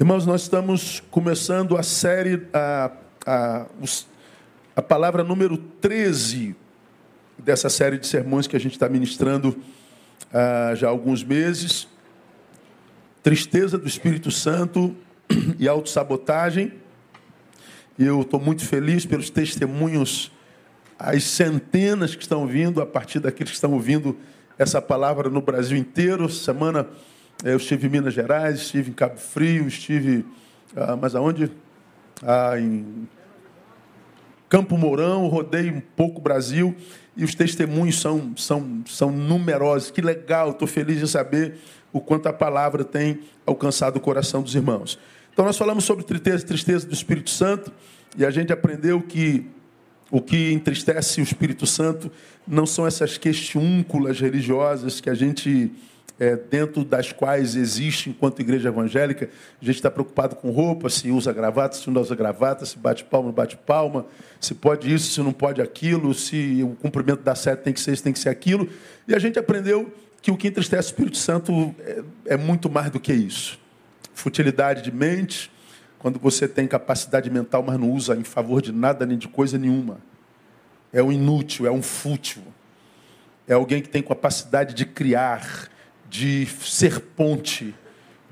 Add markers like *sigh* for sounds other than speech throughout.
Irmãos, nós estamos começando a série, a, a, a palavra número 13 dessa série de sermões que a gente está ministrando há já há alguns meses. Tristeza do Espírito Santo e autossabotagem. Eu estou muito feliz pelos testemunhos, as centenas que estão vindo, a partir daqueles que estão ouvindo essa palavra no Brasil inteiro. Semana eu estive em Minas Gerais, estive em Cabo Frio, estive. Ah, mas aonde? Ah, em Campo Mourão, rodei um pouco o Brasil e os testemunhos são, são, são numerosos. Que legal, estou feliz de saber o quanto a palavra tem alcançado o coração dos irmãos. Então, nós falamos sobre tristeza, tristeza do Espírito Santo e a gente aprendeu que o que entristece o Espírito Santo não são essas questiúnculas religiosas que a gente é, dentro das quais existe, enquanto igreja evangélica, a gente está preocupado com roupa, se usa gravata, se não usa gravata, se bate palma, não bate palma, se pode isso, se não pode aquilo, se o cumprimento da seta tem que ser isso, tem que ser aquilo. E a gente aprendeu que o que entristece o Espírito Santo é, é muito mais do que isso. Futilidade de mente, quando você tem capacidade mental, mas não usa em favor de nada nem de coisa nenhuma. É um inútil, é um fútil. É alguém que tem capacidade de criar, de ser ponte,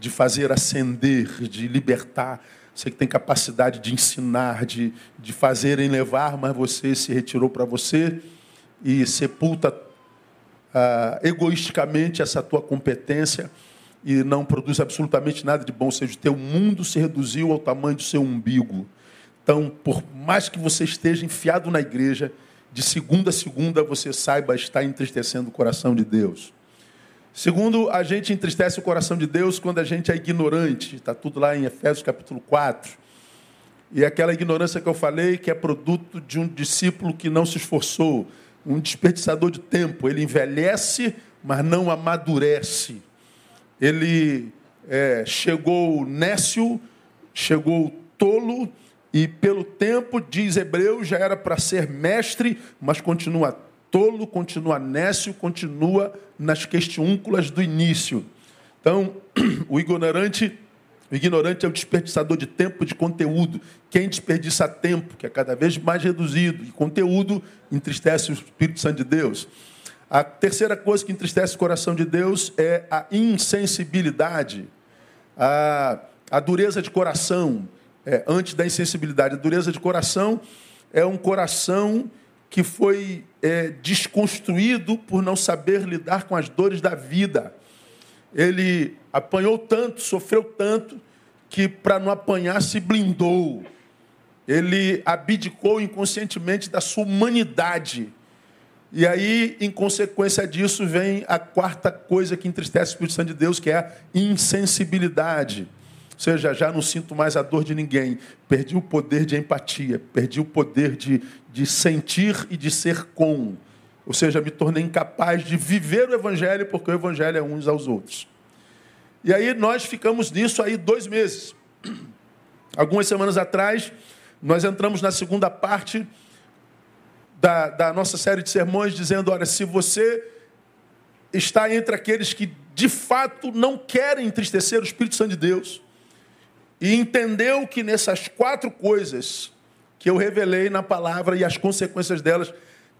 de fazer ascender, de libertar. Você que tem capacidade de ensinar, de, de fazer levar, mas você se retirou para você e sepulta ah, egoisticamente essa tua competência e não produz absolutamente nada de bom. Ou seja, o teu mundo se reduziu ao tamanho do seu umbigo. Então, por mais que você esteja enfiado na igreja, de segunda a segunda você saiba estar entristecendo o coração de Deus. Segundo, a gente entristece o coração de Deus quando a gente é ignorante. Está tudo lá em Efésios capítulo 4. E aquela ignorância que eu falei, que é produto de um discípulo que não se esforçou, um desperdiçador de tempo. Ele envelhece, mas não amadurece. Ele é, chegou nécio, chegou tolo, e pelo tempo, diz Hebreu, já era para ser mestre, mas continua tolo, continua nécio, continua nas questiúnculas do início. Então, *clears throat* o ignorante, o ignorante é o desperdiçador de tempo, de conteúdo. Quem desperdiça tempo, que é cada vez mais reduzido, e conteúdo, entristece o Espírito Santo de Deus. A terceira coisa que entristece o coração de Deus é a insensibilidade, a, a dureza de coração, é, antes da insensibilidade. A dureza de coração é um coração que foi é, desconstruído por não saber lidar com as dores da vida. Ele apanhou tanto, sofreu tanto, que para não apanhar se blindou. Ele abdicou inconscientemente da sua humanidade. E aí, em consequência disso, vem a quarta coisa que entristece o Espírito Santo de Deus, que é a insensibilidade. Ou seja, já não sinto mais a dor de ninguém. Perdi o poder de empatia, perdi o poder de, de sentir e de ser com. Ou seja, me tornei incapaz de viver o Evangelho, porque o Evangelho é uns aos outros. E aí nós ficamos nisso aí dois meses. *clears throat* Algumas semanas atrás, nós entramos na segunda parte da, da nossa série de sermões, dizendo: olha, se você está entre aqueles que de fato não querem entristecer o Espírito Santo de Deus, e entendeu que nessas quatro coisas que eu revelei na palavra e as consequências delas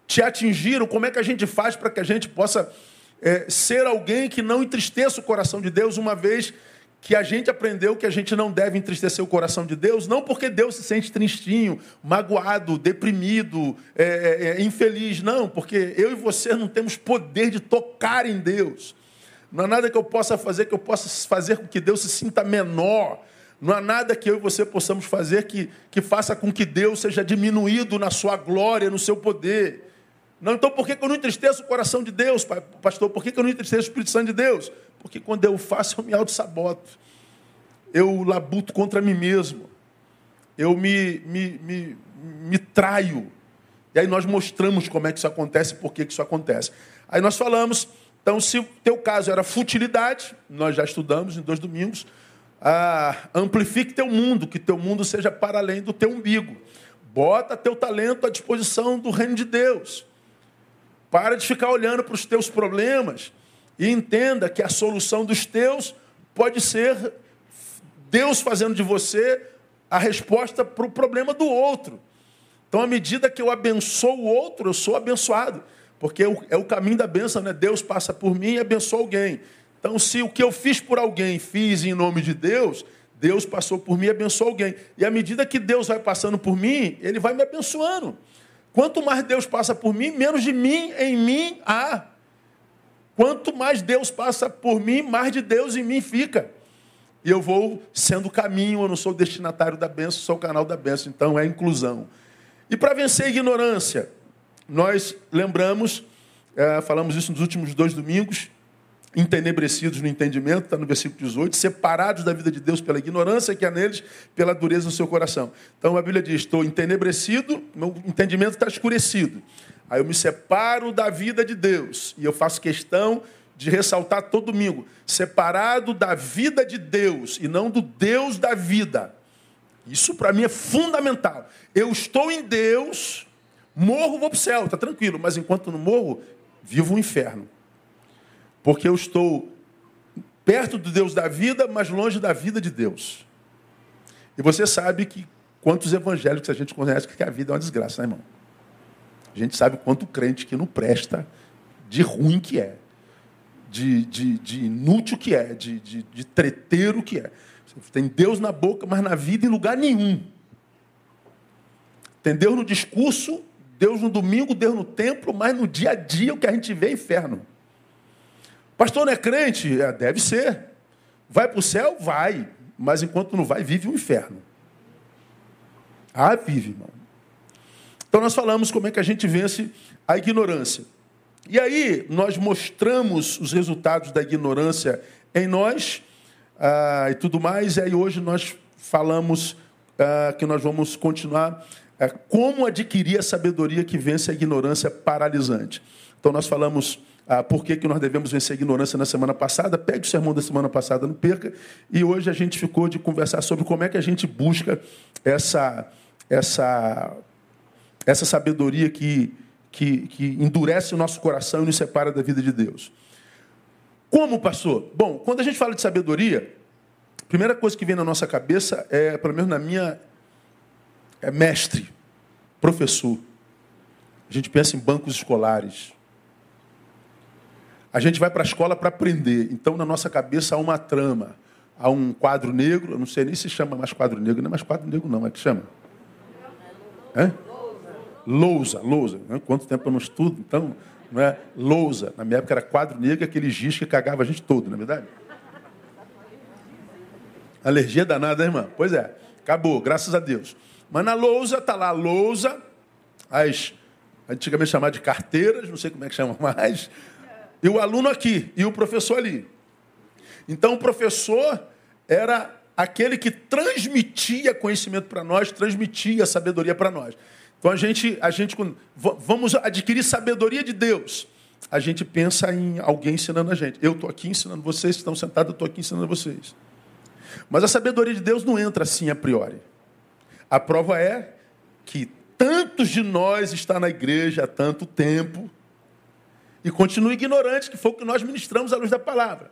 te atingiram, como é que a gente faz para que a gente possa é, ser alguém que não entristeça o coração de Deus, uma vez que a gente aprendeu que a gente não deve entristecer o coração de Deus, não porque Deus se sente tristinho, magoado, deprimido, é, é, é infeliz, não, porque eu e você não temos poder de tocar em Deus. Não há nada que eu possa fazer que eu possa fazer com que Deus se sinta menor não há nada que eu e você possamos fazer que, que faça com que Deus seja diminuído na sua glória, no seu poder. Não, então por que, eu não entristeço o coração de Deus, pastor? Por que, eu não entristeço o Espírito Santo de Deus? Porque quando eu faço, eu me auto-saboto. Eu labuto contra mim mesmo. Eu me, me, me, me traio. E aí nós mostramos como é que isso acontece e por que, que isso acontece. Aí nós falamos, então, se o teu caso era futilidade, nós já estudamos em dois domingos, ah, amplifique teu mundo, que teu mundo seja para além do teu umbigo. Bota teu talento à disposição do reino de Deus. Para de ficar olhando para os teus problemas e entenda que a solução dos teus pode ser Deus fazendo de você a resposta para o problema do outro. Então, à medida que eu abençoo o outro, eu sou abençoado. Porque é o caminho da bênção, né? Deus passa por mim e abençoa alguém. Então, se o que eu fiz por alguém fiz em nome de Deus, Deus passou por mim e abençoou alguém. E à medida que Deus vai passando por mim, Ele vai me abençoando. Quanto mais Deus passa por mim, menos de mim em mim há. Quanto mais Deus passa por mim, mais de Deus em mim fica. E eu vou sendo caminho, eu não sou destinatário da bênção, sou o canal da bênção. Então é inclusão. E para vencer a ignorância, nós lembramos, é, falamos isso nos últimos dois domingos, entenebrecidos no entendimento, está no versículo 18, separados da vida de Deus pela ignorância que há neles, pela dureza do seu coração. Então a Bíblia diz: estou entenebrecido, meu entendimento está escurecido. Aí eu me separo da vida de Deus e eu faço questão de ressaltar todo domingo: separado da vida de Deus e não do Deus da vida. Isso para mim é fundamental. Eu estou em Deus, morro, vou para o céu, está tranquilo, mas enquanto não morro, vivo o inferno. Porque eu estou perto do Deus da vida, mas longe da vida de Deus. E você sabe que quantos evangélicos a gente conhece que a vida é uma desgraça, né, irmão? A gente sabe quanto crente que não presta, de ruim que é, de, de, de inútil que é, de, de, de treteiro que é. Tem Deus na boca, mas na vida em lugar nenhum. Tem Deus no discurso, Deus no domingo, Deus no templo, mas no dia a dia o que a gente vê é inferno. Pastor não é crente? É, deve ser. Vai para o céu? Vai. Mas enquanto não vai, vive o um inferno. Ah, vive, irmão. Então nós falamos como é que a gente vence a ignorância. E aí nós mostramos os resultados da ignorância em nós ah, e tudo mais. E aí hoje nós falamos ah, que nós vamos continuar ah, como adquirir a sabedoria que vence a ignorância paralisante. Então nós falamos ah, por que, que nós devemos vencer a ignorância na semana passada. Pegue o sermão da semana passada, não perca. E hoje a gente ficou de conversar sobre como é que a gente busca essa, essa, essa sabedoria que, que, que endurece o nosso coração e nos separa da vida de Deus. Como, pastor? Bom, quando a gente fala de sabedoria, a primeira coisa que vem na nossa cabeça é, pelo menos na minha, é mestre, professor. A gente pensa em bancos escolares. A gente vai para a escola para aprender. Então, na nossa cabeça há uma trama. Há um quadro negro, eu não sei nem se chama mais quadro negro, não é mais quadro negro, não, é que chama? É? Lousa, lousa. Quanto tempo eu não estudo, então, não é? Lousa. Na minha época era quadro negro, aquele giz que cagava a gente todo, não é verdade? Alergia danada, hein, irmã? Pois é, acabou, graças a Deus. Mas na lousa, está lá a lousa, as antigamente chamava de carteiras, não sei como é que chama *laughs* mais, e o aluno aqui, e o professor ali. Então o professor era aquele que transmitia conhecimento para nós, transmitia sabedoria para nós. Então a gente, a gente vamos adquirir sabedoria de Deus. A gente pensa em alguém ensinando a gente. Eu estou aqui ensinando vocês, estão sentados, eu estou aqui ensinando vocês. Mas a sabedoria de Deus não entra assim a priori. A prova é que tantos de nós está na igreja há tanto tempo e continua ignorante, que foi o que nós ministramos à luz da palavra.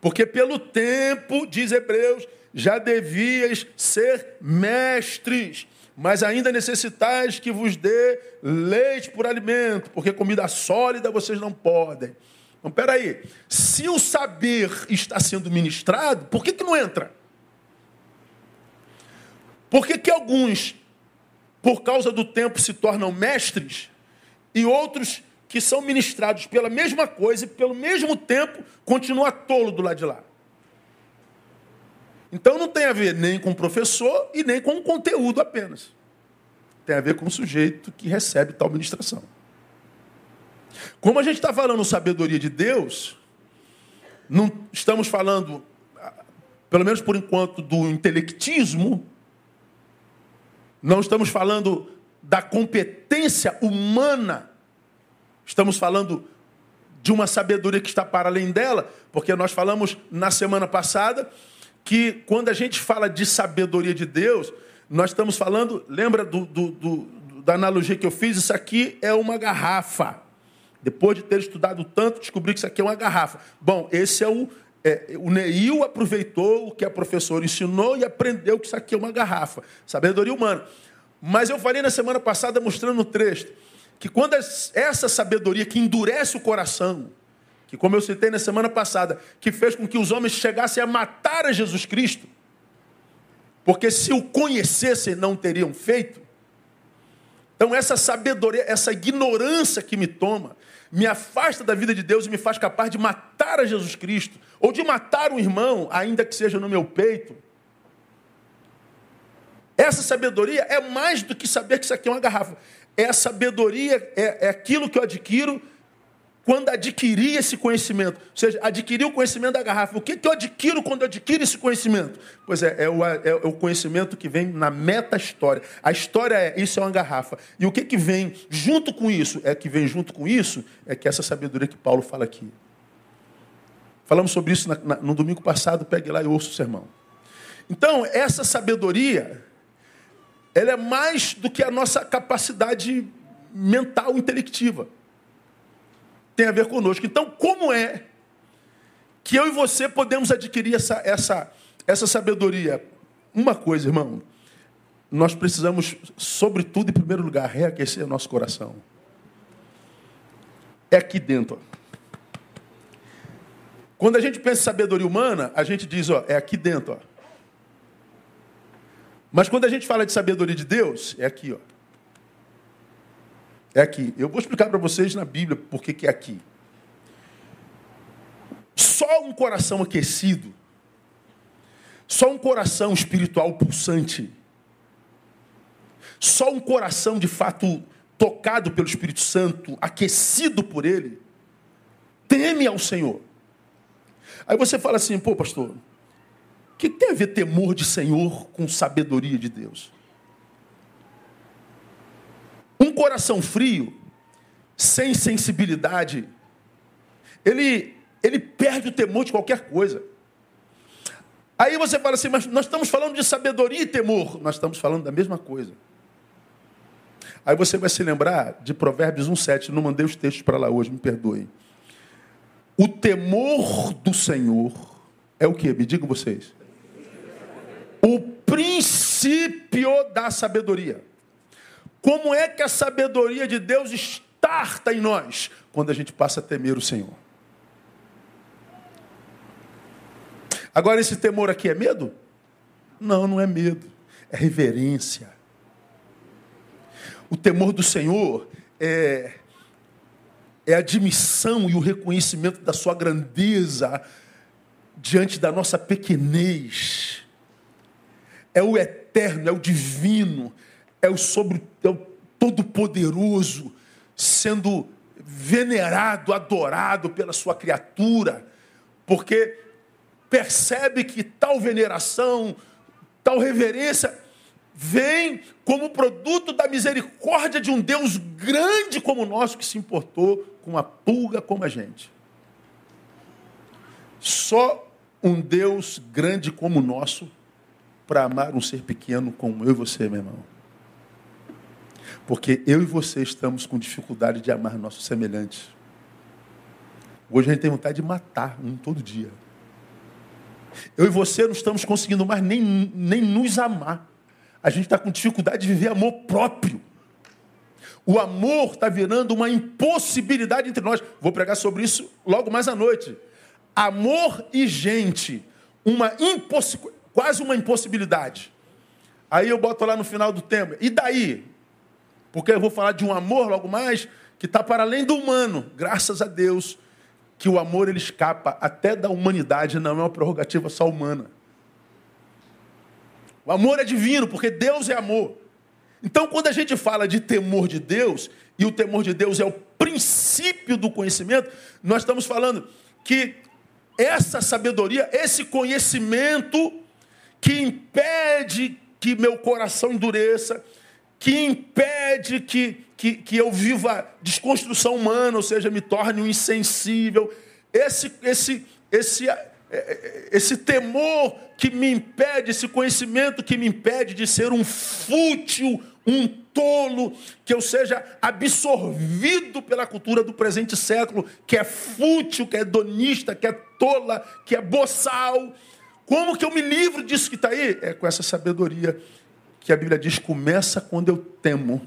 Porque pelo tempo, diz Hebreus, já devias ser mestres, mas ainda necessitais que vos dê leite por alimento, porque comida sólida vocês não podem. Então, peraí, se o saber está sendo ministrado, por que, que não entra? Por que, que alguns, por causa do tempo, se tornam mestres e outros que são ministrados pela mesma coisa e pelo mesmo tempo continua tolo do lado de lá. Então não tem a ver nem com o professor e nem com o conteúdo apenas. Tem a ver com o sujeito que recebe tal ministração. Como a gente está falando sabedoria de Deus, não estamos falando, pelo menos por enquanto, do intelectismo, não estamos falando da competência humana Estamos falando de uma sabedoria que está para além dela, porque nós falamos na semana passada que quando a gente fala de sabedoria de Deus, nós estamos falando, lembra do, do, do, da analogia que eu fiz? Isso aqui é uma garrafa. Depois de ter estudado tanto, descobri que isso aqui é uma garrafa. Bom, esse é o, É, o Neil aproveitou o que a professora ensinou e aprendeu que isso aqui é uma garrafa. Sabedoria humana. Mas eu falei na semana passada, mostrando no trecho, que quando essa sabedoria que endurece o coração, que como eu citei na semana passada, que fez com que os homens chegassem a matar a Jesus Cristo, porque se o conhecessem não teriam feito. Então essa sabedoria, essa ignorância que me toma, me afasta da vida de Deus e me faz capaz de matar a Jesus Cristo, ou de matar um irmão, ainda que seja no meu peito. Essa sabedoria é mais do que saber que isso aqui é uma garrafa. É sabedoria, é, é aquilo que eu adquiro quando adquiri esse conhecimento. Ou seja, adquiri o conhecimento da garrafa. O que, que eu adquiro quando adquiro esse conhecimento? Pois é, é o, é o conhecimento que vem na meta-história. A história é, isso é uma garrafa. E o que, que vem junto com isso? É que vem junto com isso, é que essa sabedoria que Paulo fala aqui. Falamos sobre isso na, na, no domingo passado, pegue lá e ouça o sermão. Então, essa sabedoria ela é mais do que a nossa capacidade mental intelectiva. Tem a ver conosco. Então, como é que eu e você podemos adquirir essa, essa, essa sabedoria? Uma coisa, irmão, nós precisamos, sobretudo, em primeiro lugar, reaquecer nosso coração. É aqui dentro. Quando a gente pensa em sabedoria humana, a gente diz, ó, é aqui dentro. Ó. Mas quando a gente fala de sabedoria de Deus, é aqui, ó. É aqui. Eu vou explicar para vocês na Bíblia por que, é aqui. Só um coração aquecido, só um coração espiritual pulsante, só um coração de fato tocado pelo Espírito Santo, aquecido por ele, teme ao Senhor. Aí você fala assim, pô, pastor, que tem a ver temor de Senhor com sabedoria de Deus? Um coração frio, sem sensibilidade, ele, ele perde o temor de qualquer coisa. Aí você fala assim, mas nós estamos falando de sabedoria e temor. Nós estamos falando da mesma coisa. Aí você vai se lembrar de Provérbios 1,7. Não mandei os textos para lá hoje, me perdoem. O temor do Senhor é o que? Me digam vocês o princípio da sabedoria. Como é que a sabedoria de Deus estarta em nós? Quando a gente passa a temer o Senhor. Agora, esse temor aqui é medo? Não, não é medo. É reverência. O temor do Senhor é, é a admissão e o reconhecimento da sua grandeza diante da nossa pequenez é o eterno, é o divino, é o sobre é o todo-poderoso, sendo venerado, adorado pela sua criatura, porque percebe que tal veneração, tal reverência vem como produto da misericórdia de um Deus grande como o nosso que se importou com uma pulga como a gente. Só um Deus grande como o nosso para amar um ser pequeno como eu e você, meu irmão. Porque eu e você estamos com dificuldade de amar nossos semelhantes. Hoje a gente tem vontade de matar um todo dia. Eu e você não estamos conseguindo mais nem, nem nos amar. A gente está com dificuldade de viver amor próprio. O amor está virando uma impossibilidade entre nós. Vou pregar sobre isso logo mais à noite. Amor e gente, uma impossibilidade quase uma impossibilidade. Aí eu boto lá no final do tema. E daí? Porque eu vou falar de um amor logo mais que está para além do humano. Graças a Deus que o amor ele escapa até da humanidade, não é uma prerrogativa só humana. O amor é divino, porque Deus é amor. Então, quando a gente fala de temor de Deus, e o temor de Deus é o princípio do conhecimento, nós estamos falando que essa sabedoria, esse conhecimento, que impede que meu coração endureça, que impede que, que, que eu viva desconstrução humana, ou seja, me torne um insensível. Esse, esse, esse, é, é, esse temor que me impede, esse conhecimento que me impede de ser um fútil, um tolo, que eu seja absorvido pela cultura do presente século, que é fútil, que é hedonista, que é tola, que é boçal. Como que eu me livro disso que está aí? É com essa sabedoria que a Bíblia diz: começa quando eu temo,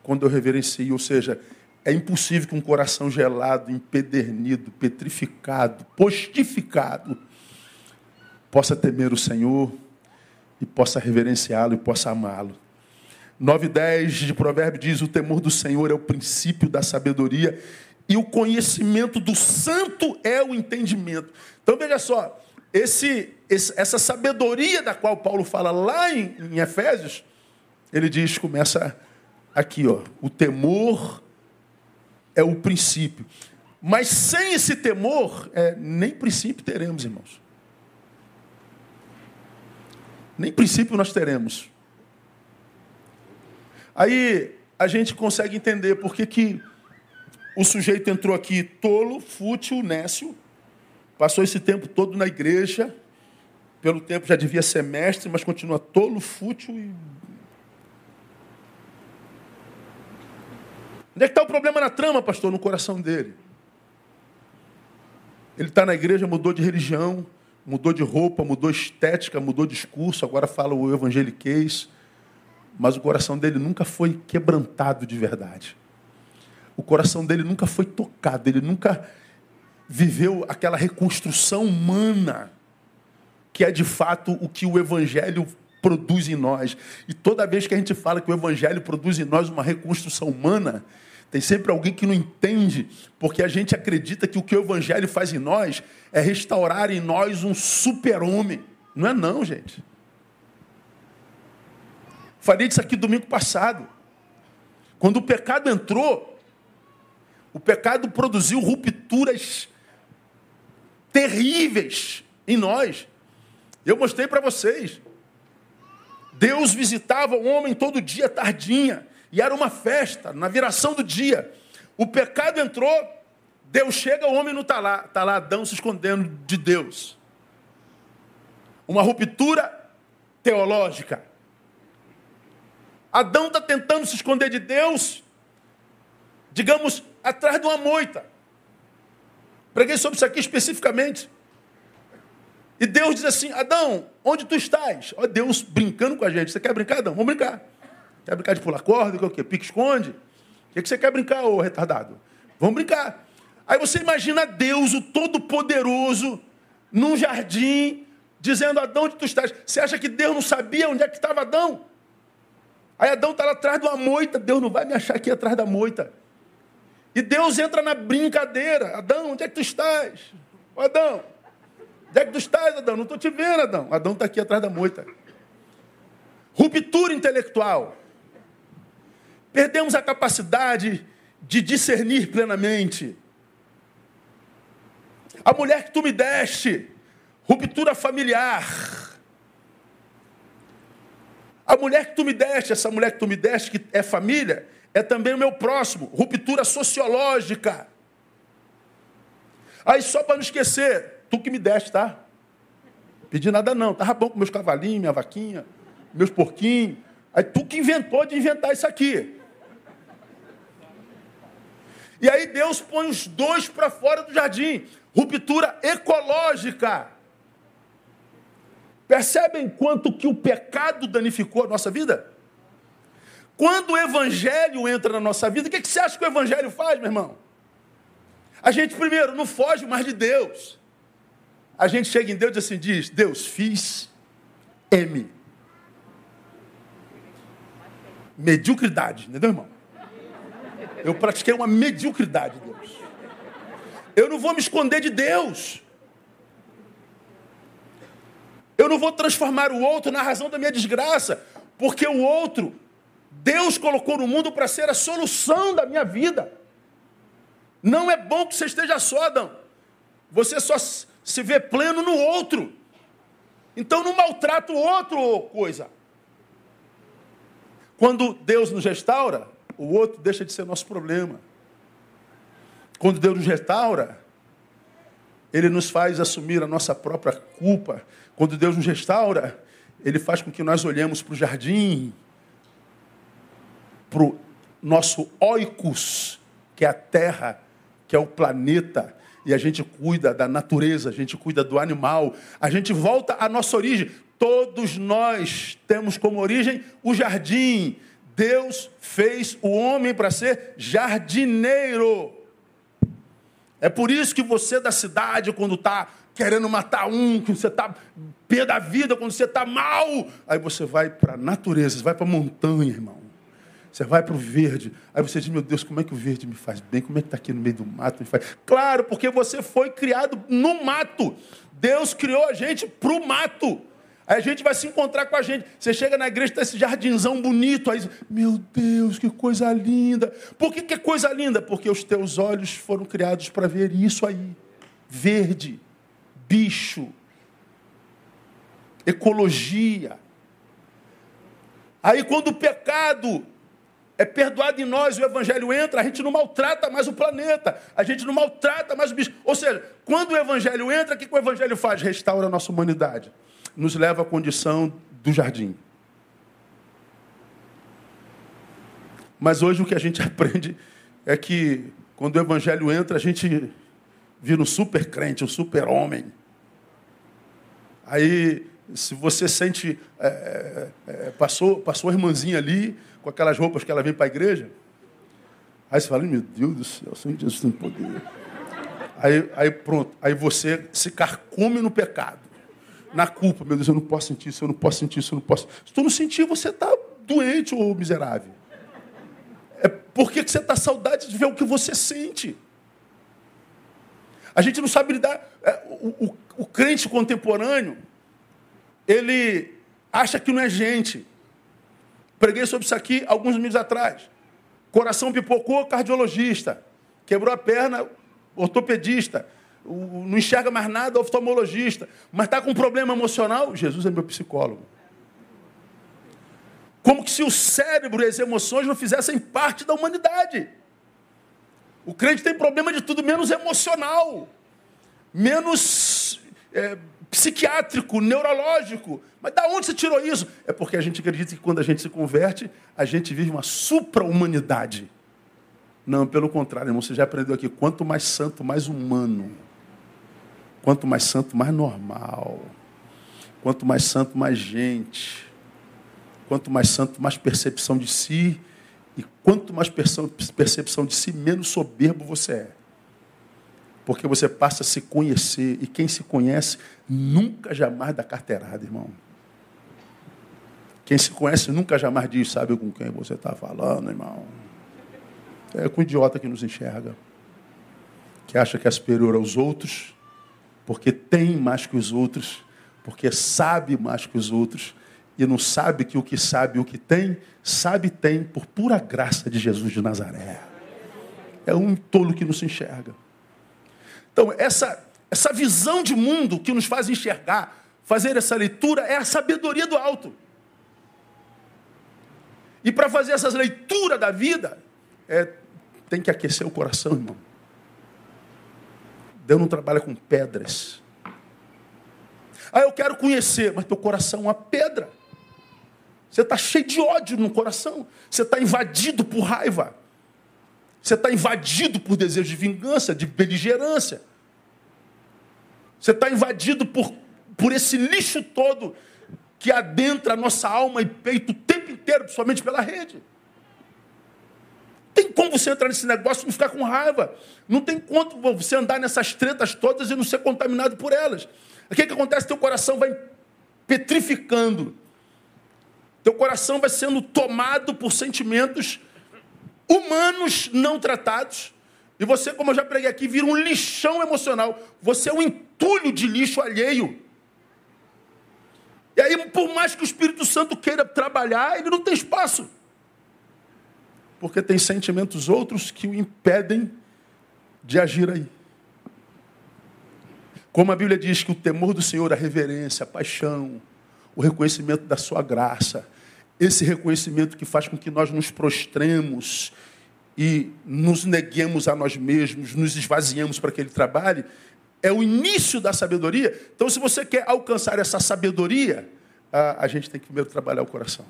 quando eu reverencio. Ou seja, é impossível que um coração gelado, empedernido, petrificado, postificado, possa temer o Senhor e possa reverenciá-lo e possa amá-lo. 9:10 de Provérbio diz: "O temor do Senhor é o princípio da sabedoria e o conhecimento do santo é o entendimento". Então veja só, esse, esse essa sabedoria da qual Paulo fala lá em, Efésios, ele diz, começa aqui, ó, o temor é o princípio. Mas sem esse temor, é, nem princípio teremos, irmãos. Nem princípio nós teremos. Aí a gente consegue entender por que, que o sujeito entrou aqui tolo, fútil, nécio, passou esse tempo todo na igreja, pelo tempo já devia ser mestre, mas continua tolo, fútil e. Onde é que está o problema na trama, pastor? No coração dele. Ele está na igreja, mudou de religião, mudou de roupa, mudou estética, mudou discurso, agora fala o evangeliquez, mas o coração dele nunca foi quebrantado de verdade. O coração dele nunca foi tocado, ele nunca viveu aquela reconstrução humana que é de fato o que o evangelho produz em nós. E toda vez que a gente fala que o evangelho produz em nós uma reconstrução humana, tem sempre alguém que não entende, porque a gente acredita que o que o Evangelho faz em nós é restaurar em nós um super-homem. Não é não, gente. Falei disso aqui domingo passado. Quando o pecado entrou, o pecado produziu rupturas terríveis em nós. Eu mostrei para vocês. Deus visitava o homem todo dia, tardinha. E era uma festa, na viração do dia. O pecado entrou, Deus chega, o homem não está lá. Está lá Adão se escondendo de Deus. Uma ruptura teológica. Adão está tentando se esconder de Deus, digamos, atrás de uma moita. Preguei sobre isso aqui especificamente. E Deus diz assim: Adão, onde tu estás? Ó, Deus brincando com a gente. Você quer brincar, Adão? Vamos brincar. Quer brincar de pular corda? O que? Pique-esconde? O que você quer brincar, ô retardado? Vamos brincar. Aí você imagina Deus, o Todo-Poderoso, num jardim, dizendo: Adão, onde tu estás? Você acha que Deus não sabia onde é que estava Adão? Aí Adão está lá atrás de uma moita. Deus não vai me achar aqui atrás da moita. E Deus entra na brincadeira. Adão, onde é que tu estás? Adão, onde é que tu estás, Adão? Não estou te vendo, Adão. Adão está aqui atrás da moita. Ruptura intelectual. Perdemos a capacidade de discernir plenamente. A mulher que tu me deste, ruptura familiar. A mulher que tu me deste, essa mulher que tu me deste, que é família, é também o meu próximo, ruptura sociológica. Aí só para não esquecer, tu que me deste, tá? Pedi nada não, tava bom com meus cavalinhos, minha vaquinha, meus porquinhos. Aí tu que inventou de inventar isso aqui. E aí Deus põe os dois para fora do jardim. Ruptura ecológica. Percebem quanto que o pecado danificou a nossa vida? Quando o evangelho entra na nossa vida, o que, que você acha que o evangelho faz, meu irmão? A gente, primeiro, não foge mais de Deus. A gente chega em Deus e assim diz: Deus, fiz M. Mediocridade, entendeu, irmão? Eu pratiquei uma mediocridade, Deus. Eu não vou me esconder de Deus. Eu não vou transformar o outro na razão da minha desgraça, porque o outro, Deus colocou no mundo para ser a solução da minha vida. Não é bom que você esteja só, Adão. Você só se vê pleno no outro. Então não maltrata o outro, coisa. Quando Deus nos restaura, o outro deixa de ser nosso problema. Quando Deus nos restaura, Ele nos faz assumir a nossa própria culpa. Quando Deus nos restaura, Ele faz com que nós olhemos para o jardim para o nosso oikos, que é a terra, que é o planeta, e a gente cuida da natureza, a gente cuida do animal, a gente volta à nossa origem. Todos nós temos como origem o jardim. Deus fez o homem para ser jardineiro. É por isso que você da cidade, quando está querendo matar um, quando você está pé da vida, quando você está mal, aí você vai para a natureza, você vai para a montanha, irmão. Você vai para o verde. Aí você diz, meu Deus, como é que o verde me faz bem? Como é que está aqui no meio do mato? Me faz... Claro, porque você foi criado no mato. Deus criou a gente para o mato. Aí a gente vai se encontrar com a gente. Você chega na igreja, está esse jardinzão bonito. Aí, meu Deus, que coisa linda. Por que, que é coisa linda? Porque os teus olhos foram criados para ver isso aí. Verde, bicho, ecologia. Aí quando o pecado é perdoado em nós, o evangelho entra, a gente não maltrata mais o planeta, a gente não maltrata mais o bicho. Ou seja, quando o evangelho entra, o que o evangelho faz? Restaura a nossa humanidade nos leva à condição do jardim. Mas hoje o que a gente *laughs* aprende é que quando o evangelho entra, a gente vira um super crente, um super homem. Aí, se você sente. É, é, é passou, passou a irmãzinha ali, com aquelas roupas que ela vem para a igreja. Aí você fala, meu Deus do céu, Senhor Jesus tem poder. Aí, aí pronto, aí você se carcome no pecado na culpa. Meu Deus, eu não posso sentir isso, eu não posso sentir isso, eu não posso. Se tu não sentir, você está doente ou miserável. É porque você está saudade de ver o que você sente. A gente não sabe lidar. É, o, o, o crente contemporâneo, ele acha que não é gente. Preguei sobre isso aqui alguns meses atrás. Coração pipocou, cardiologista. Quebrou a perna, ortopedista não enxerga mais nada, oftalmologista, mas está com um problema emocional, Jesus é meu psicólogo. Como que se o cérebro e as emoções não fizessem parte da humanidade. O crente tem problema de tudo menos emocional, menos é, psiquiátrico, neurológico. Mas da onde você tirou isso? É porque a gente acredita que quando a gente se converte, a gente vive uma supra-humanidade. Não, pelo contrário, irmão, você já aprendeu aqui, quanto mais santo, mais humano. Quanto mais santo, mais normal. Quanto mais santo, mais gente. Quanto mais santo, mais percepção de si. E quanto mais percepção de si, menos soberbo você é. Porque você passa a se conhecer. E quem se conhece nunca jamais dá carteirada, irmão. Quem se conhece nunca jamais diz, sabe com quem você está falando, irmão. É com o idiota que nos enxerga. Que acha que é superior aos outros porque tem mais que os outros, porque sabe mais que os outros, e não sabe que o que sabe o que tem, sabe tem por pura graça de Jesus de Nazaré. É um tolo que não se enxerga. Então, essa, essa visão de mundo que nos faz enxergar, fazer essa leitura, é a sabedoria do alto. E para fazer essa leitura da vida, é, tem que aquecer o coração, irmão. Deus não trabalha com pedras. Ah, eu quero conhecer, mas teu coração é uma pedra. Você está cheio de ódio no coração. Você está invadido por raiva. Você está invadido por desejo de vingança, de beligerância. Você está invadido por, por esse lixo todo que adentra a nossa alma e peito o tempo inteiro, principalmente pela rede tem como você entrar nesse negócio e não ficar com raiva. Não tem como você andar nessas tretas todas e não ser contaminado por elas. O que, que acontece? Teu coração vai petrificando. Teu coração vai sendo tomado por sentimentos humanos não tratados. E você, como eu já preguei aqui, vira um lixão emocional. Você é um entulho de lixo alheio. E aí, por mais que o Espírito Santo queira trabalhar, ele não tem espaço porque tem sentimentos outros que o impedem de agir aí. Como a Bíblia diz que o temor do Senhor, a reverência, a paixão, o reconhecimento da sua graça, esse reconhecimento que faz com que nós nos prostremos e nos neguemos a nós mesmos, nos esvaziemos para que ele trabalhe, é o início da sabedoria. Então, se você quer alcançar essa sabedoria, a, a gente tem que primeiro trabalhar o coração.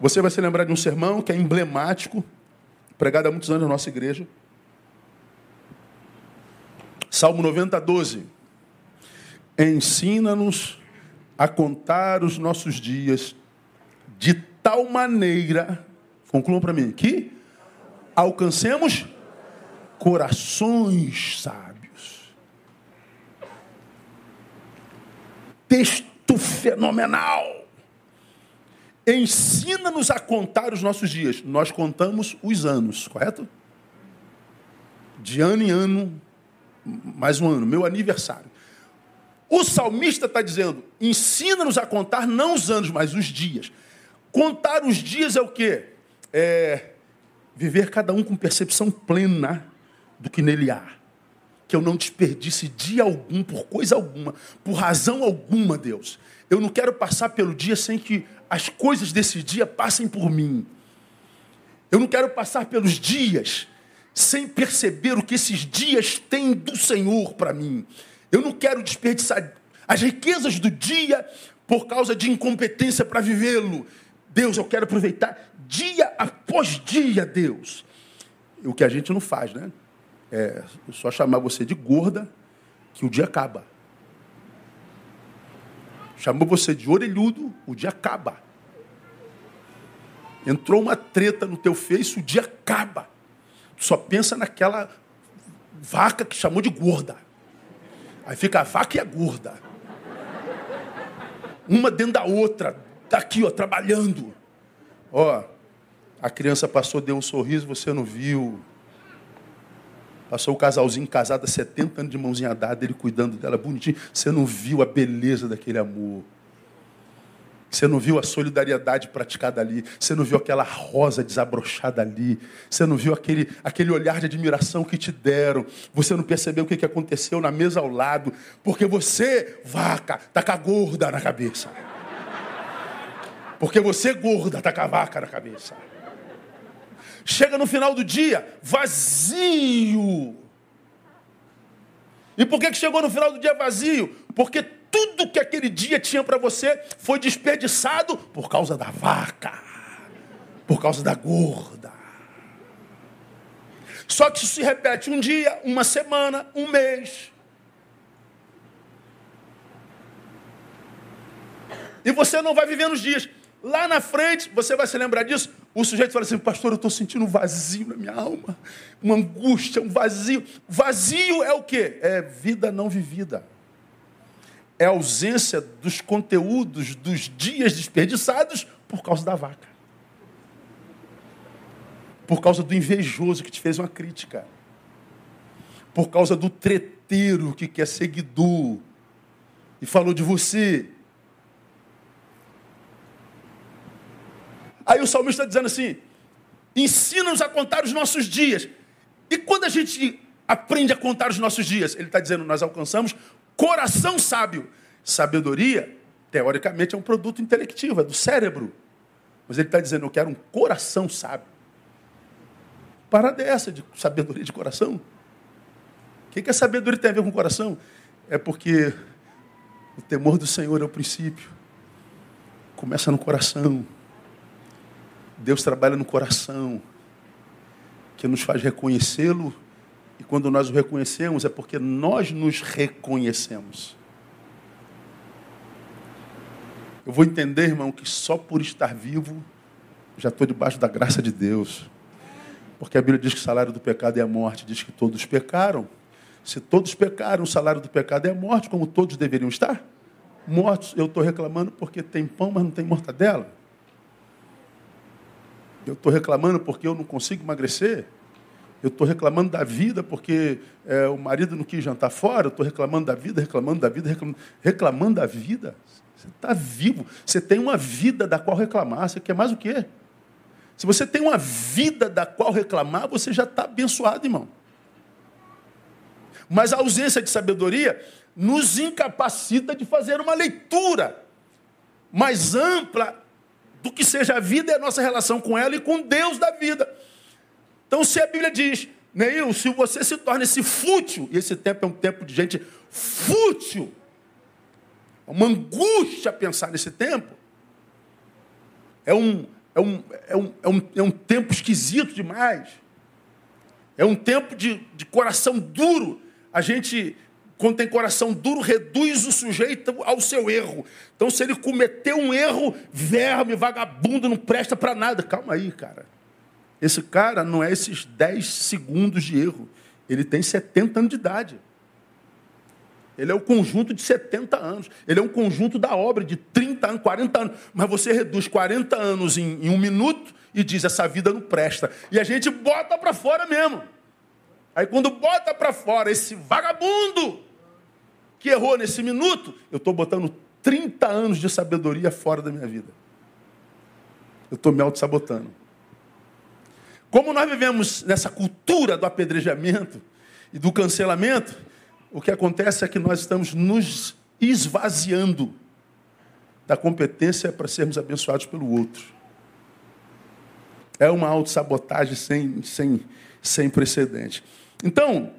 Você vai se lembrar de um sermão que é emblemático, pregado há muitos anos na nossa igreja. Salmo 90, 12. Ensina-nos a contar os nossos dias de tal maneira, concluam para mim, que alcancemos corações sábios. Texto fenomenal. Ensina-nos a contar os nossos dias. Nós contamos os anos, correto? De ano em ano, mais um ano, meu aniversário. O salmista está dizendo: ensina-nos a contar não os anos, mas os dias. Contar os dias é o quê? É viver cada um com percepção plena do que nele há. Que eu não desperdice dia algum, por coisa alguma, por razão alguma, Deus. Eu não quero passar pelo dia sem que as coisas desse dia passem por mim. Eu não quero passar pelos dias sem perceber o que esses dias têm do Senhor para mim. Eu não quero desperdiçar as riquezas do dia por causa de incompetência para vivê-lo. Deus, eu quero aproveitar dia após dia, Deus. O que a gente não faz, né? É só chamar você de gorda que o dia acaba. Chamou você de orelhudo, o dia acaba. Entrou uma treta no teu face, o dia acaba. Tu só pensa naquela vaca que chamou de gorda. Aí fica a vaca e a gorda. Uma dentro da outra, daqui, ó, trabalhando. Ó, a criança passou, deu um sorriso, você não viu. Passou o casalzinho casado há 70 anos de mãozinha dada, ele cuidando dela bonitinho. Você não viu a beleza daquele amor. Você não viu a solidariedade praticada ali. Você não viu aquela rosa desabrochada ali. Você não viu aquele, aquele olhar de admiração que te deram. Você não percebeu o que, aconteceu na mesa ao lado. Porque você, vaca, tá com a gorda na cabeça. Porque você, gorda, tá com a vaca na cabeça. Chega no final do dia, vazio. E por que, que chegou no final do dia vazio? Porque tudo que aquele dia tinha para você foi desperdiçado por causa da vaca, por causa da gorda. Só que isso se repete um dia, uma semana, um mês. E você não vai vivendo os dias. Lá na frente, você vai se lembrar disso. O sujeito fala assim: Pastor, eu estou sentindo um vazio na minha alma, uma angústia, um vazio. Vazio é o quê? É vida não vivida é ausência dos conteúdos dos dias desperdiçados por causa da vaca. Por causa do invejoso que te fez uma crítica. Por causa do treteiro que quer seguidor e falou de você. Aí o salmista está dizendo assim: ensina-nos a contar os nossos dias. E quando a gente aprende a contar os nossos dias, ele está dizendo: nós alcançamos Coração sábio. Sabedoria, teoricamente, é um produto intelectivo, é do cérebro. Mas ele está dizendo, eu quero um coração sábio. Para dessa de sabedoria de coração. O que, que a sabedoria tem a ver com o coração? É porque o temor do Senhor é o princípio. Começa no coração. Deus trabalha no coração, que nos faz reconhecê-lo e quando nós o reconhecemos, é porque nós nos reconhecemos. Eu vou entender, irmão, que só por estar vivo já estou debaixo da graça de Deus. Porque a Bíblia diz que o salário do pecado é a morte, diz que todos pecaram. Se todos pecaram, o salário do pecado é a morte, como todos deveriam estar. Mortos, eu estou reclamando porque tem pão, mas não tem mortadela. Eu estou reclamando porque eu não consigo emagrecer. Eu estou reclamando da vida porque é, o marido não quis jantar fora. Eu estou reclamando da vida, reclamando da vida, reclamando, reclamando da vida. Você está vivo. Você tem uma vida da qual reclamar. Você quer mais o quê? Se você tem uma vida da qual reclamar, você já está abençoado, irmão. Mas a ausência de sabedoria nos incapacita de fazer uma leitura mais ampla do que seja a vida e a nossa relação com ela e com Deus da vida. Então, se a Bíblia diz, Neil, se você se torna esse fútil, e esse tempo é um tempo de gente fútil, é uma angústia pensar nesse tempo, é um, é um, é um, é um, é um tempo esquisito demais. É um tempo de, de coração duro. A gente, quando tem coração duro, reduz o sujeito ao seu erro. Então, se ele cometeu um erro, verme, vagabundo, não presta para nada. Calma aí, cara. Esse cara não é esses 10 segundos de erro. Ele tem 70 anos de idade. Ele é o conjunto de 70 anos. Ele é um conjunto da obra de 30 anos, 40 anos. Mas você reduz 40 anos em, em um minuto e diz: essa vida não presta. E a gente bota para fora mesmo. Aí quando bota para fora esse vagabundo que errou nesse minuto, eu estou botando 30 anos de sabedoria fora da minha vida. Eu estou me auto-sabotando. Como nós vivemos nessa cultura do apedrejamento e do cancelamento, o que acontece é que nós estamos nos esvaziando da competência para sermos abençoados pelo outro. É uma autossabotagem sem, sem, sem precedente. Então,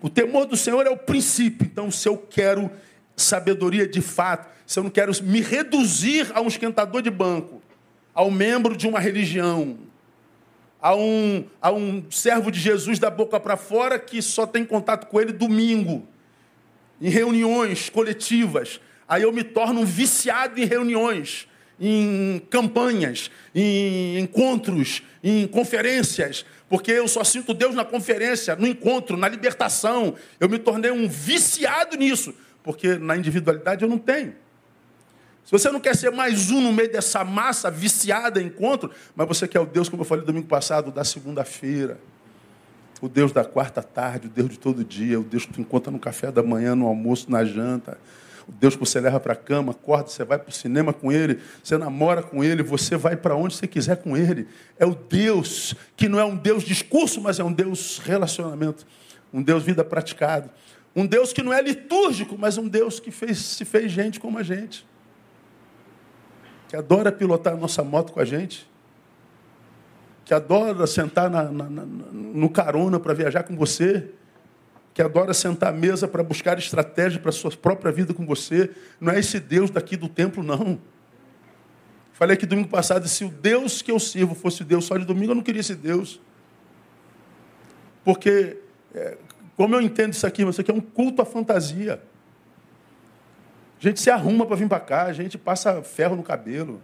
o temor do Senhor é o princípio. Então, se eu quero sabedoria de fato, se eu não quero me reduzir a um esquentador de banco, ao membro de uma religião, a um, a um servo de Jesus da boca para fora que só tem contato com ele domingo, em reuniões coletivas. Aí eu me torno um viciado em reuniões, em campanhas, em encontros, em conferências, porque eu só sinto Deus na conferência, no encontro, na libertação. Eu me tornei um viciado nisso, porque na individualidade eu não tenho. Se você não quer ser mais um no meio dessa massa viciada em encontro, mas você quer o Deus, como eu falei domingo passado, da segunda-feira, o Deus da quarta tarde, o Deus de todo dia, o Deus que tu encontra no café da manhã, no almoço, na janta, Deus que você leva para a cama, acorda, você vai para o cinema com Ele, você namora com Ele, você vai para onde você quiser com Ele. É o Deus que não é um Deus discurso, mas é um Deus relacionamento, um Deus vida praticado. Um Deus que não é litúrgico, mas um Deus que fez, se fez gente como a gente que adora pilotar a nossa moto com a gente, que adora sentar na, na, na, no carona para viajar com você, que adora sentar à mesa para buscar estratégia para a sua própria vida com você. Não é esse Deus daqui do templo, não. Falei aqui domingo passado, se o Deus que eu sirvo fosse Deus só de domingo, eu não queria esse Deus. Porque, é, como eu entendo isso aqui, isso aqui é um culto à fantasia. A gente se arruma para vir para cá, a gente passa ferro no cabelo.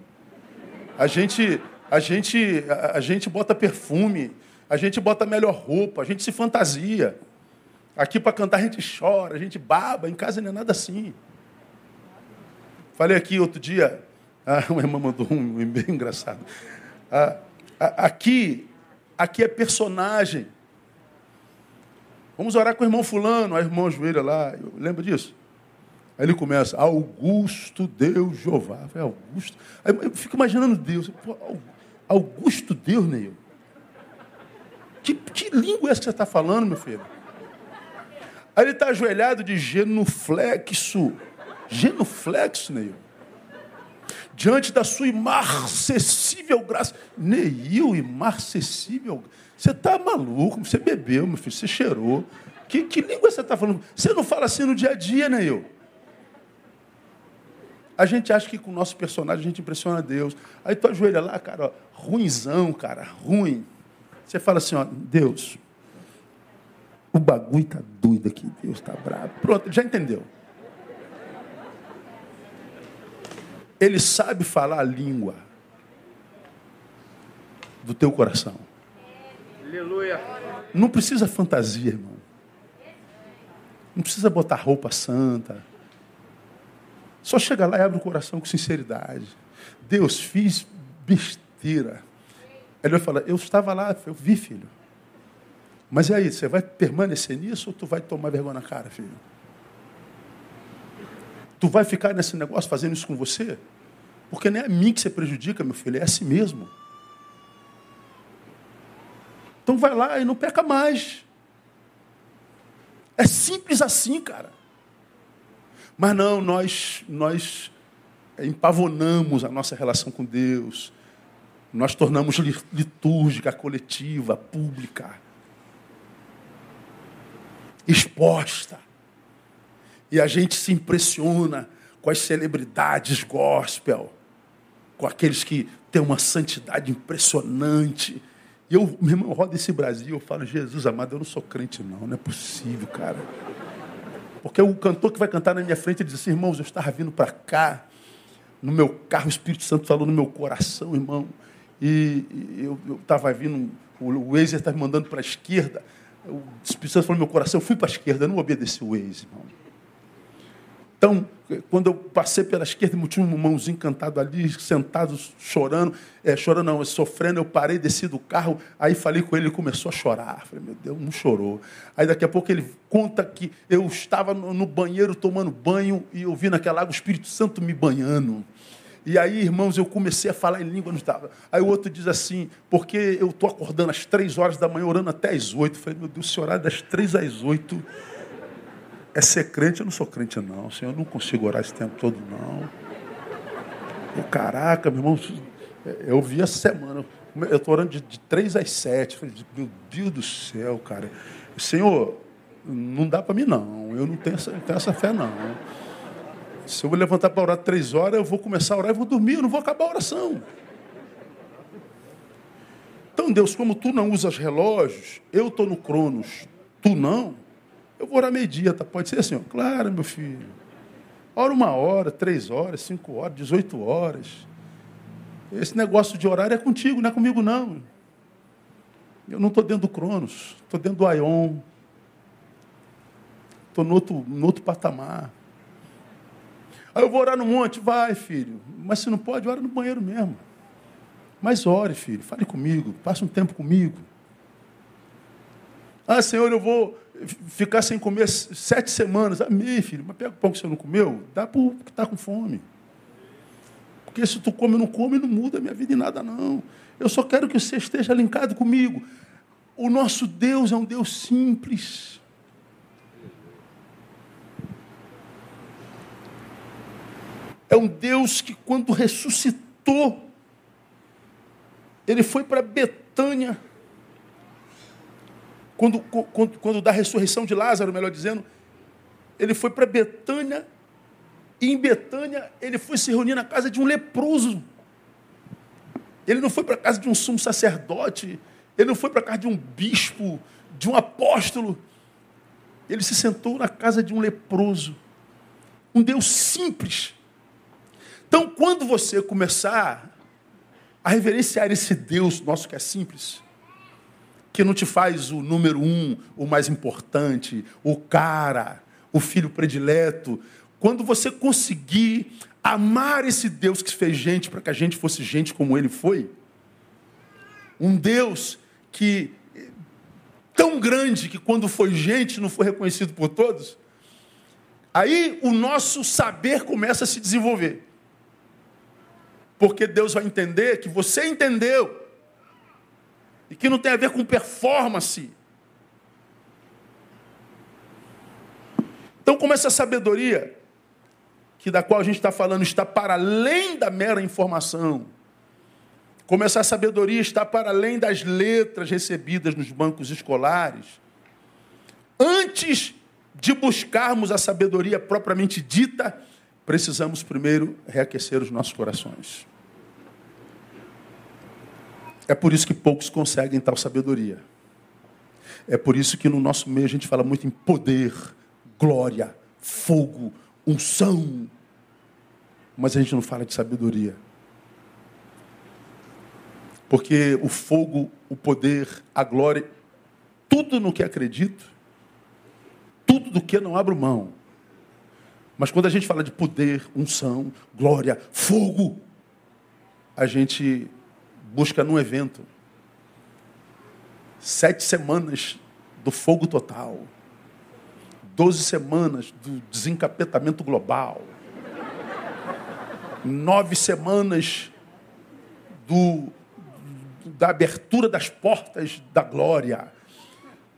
A gente, a gente, a, a gente bota perfume, a gente bota melhor roupa, a gente se fantasia. Aqui para cantar a gente chora, a gente baba, em casa não é nada assim. Falei aqui outro dia, *laughs* ah, uma irmã mandou um *laughs* bem engraçado. Ah, aqui, aqui é personagem. Vamos orar com o irmão fulano, a irmã joelha lá, lembra disso? Aí ele começa, Augusto Deus Jeová. Falei, Augusto? Aí eu fico imaginando Deus. Augusto Deus, Neil. Que, que língua é essa que você está falando, meu filho? Aí ele está ajoelhado de genuflexo. Genuflexo, Neil. Diante da sua imarcessível graça. Neil, imarcessível. Você está maluco, você bebeu, meu filho, você cheirou. Que, que língua você está falando? Você não fala assim no dia a dia, Neil. A gente acha que com o nosso personagem a gente impressiona Deus. Aí tu ajoelha lá, cara, ó, ruinzão, cara, ruim. Você fala assim, ó, Deus, o bagulho tá doido aqui, Deus tá bravo. Pronto, já entendeu. Ele sabe falar a língua do teu coração. Aleluia. Não precisa fantasia, irmão. Não precisa botar roupa santa só chega lá e abre o coração com sinceridade. Deus, fiz besteira. Ele vai falar, eu estava lá, eu vi, filho. Mas e aí, você vai permanecer nisso ou tu vai tomar vergonha na cara, filho? Tu vai ficar nesse negócio fazendo isso com você? Porque não é a mim que você prejudica, meu filho, é a si mesmo. Então vai lá e não peca mais. É simples assim, cara. Mas não, nós, nós empavonamos a nossa relação com Deus. Nós tornamos litúrgica, coletiva, pública, exposta. E a gente se impressiona com as celebridades gospel, com aqueles que tem uma santidade impressionante. E eu, meu irmão, rodo esse Brasil, eu falo, Jesus amado, eu não sou crente não, não é possível, cara. Porque o cantor que vai cantar na minha frente, diz assim, irmãos, eu estava vindo para cá, no meu carro, o Espírito Santo falou no meu coração, irmão. E, eu estava vindo, o Waze estava me mandando para a esquerda. O Espírito Santo falou no meu coração, eu fui para a esquerda, eu não obedeci o Waze, irmão. Então, quando eu passei pela esquerda, tinha um irmãozinho cantado ali, sentado, chorando, é, chorando não, sofrendo, eu parei, desci do carro, aí falei com ele, ele começou a chorar. Falei, meu Deus, não chorou. Aí daqui a pouco ele conta que eu estava no banheiro tomando banho e eu vi naquela água o Espírito Santo me banhando. E aí, irmãos, eu comecei a falar em língua, não estava. Aí o outro diz assim, porque eu estou acordando às três horas da manhã, orando até às oito. Falei, meu Deus, esse horário das três às oito é ser crente? Eu não sou crente, não. Senhor, eu não consigo orar esse tempo todo, não. Caraca, meu irmão, eu vi essa semana. Eu estou orando de, de três às sete. Falei, meu Deus do céu, cara. Senhor, não dá para mim, não. Eu não tenho essa, não tenho essa fé, não. Se eu vou levantar para orar três horas, eu vou começar a orar e vou dormir, eu não vou acabar a oração. Então, Deus, como tu não usas relógios, eu estou no Cronos, tu não, eu vou orar meio-dia, tá? Pode ser assim, ó. claro, meu filho. Ora uma hora, três horas, cinco horas, dezoito horas. Esse negócio de horário é contigo, não é comigo, não. Eu não estou dentro do Cronos, estou dentro do Aion. Estou no outro, no outro patamar. Aí eu vou orar no monte, vai, filho. Mas se não pode, ora no banheiro mesmo. Mas ore, filho, fale comigo, passe um tempo comigo. Ah, Senhor, eu vou ficar sem comer sete semanas. Amém, filho, mas pega o pão que você não comeu, dá para o que está com fome. Porque se tu come ou não come, não muda a minha vida em nada, não. Eu só quero que você esteja linkado comigo. O nosso Deus é um Deus simples. É um Deus que, quando ressuscitou, ele foi para Betânia. Quando, quando, quando da ressurreição de Lázaro, melhor dizendo, ele foi para Betânia. E em Betânia, ele foi se reunir na casa de um leproso. Ele não foi para a casa de um sumo sacerdote. Ele não foi para a casa de um bispo, de um apóstolo. Ele se sentou na casa de um leproso. Um Deus simples então, quando você começar a reverenciar esse Deus nosso que é simples, que não te faz o número um, o mais importante, o cara, o filho predileto, quando você conseguir amar esse Deus que fez gente para que a gente fosse gente como ele foi, um Deus que tão grande que quando foi gente não foi reconhecido por todos, aí o nosso saber começa a se desenvolver. Porque Deus vai entender que você entendeu. E que não tem a ver com performance. Então, como essa sabedoria, que da qual a gente está falando, está para além da mera informação, como essa sabedoria está para além das letras recebidas nos bancos escolares, antes de buscarmos a sabedoria propriamente dita, precisamos primeiro reaquecer os nossos corações. É por isso que poucos conseguem tal sabedoria. É por isso que no nosso meio a gente fala muito em poder, glória, fogo, unção. Mas a gente não fala de sabedoria. Porque o fogo, o poder, a glória, tudo no que acredito, tudo do que não abro mão, mas quando a gente fala de poder, unção, glória, fogo, a gente busca num evento. Sete semanas do fogo total. Doze semanas do desencapetamento global. Nove semanas do, da abertura das portas da glória.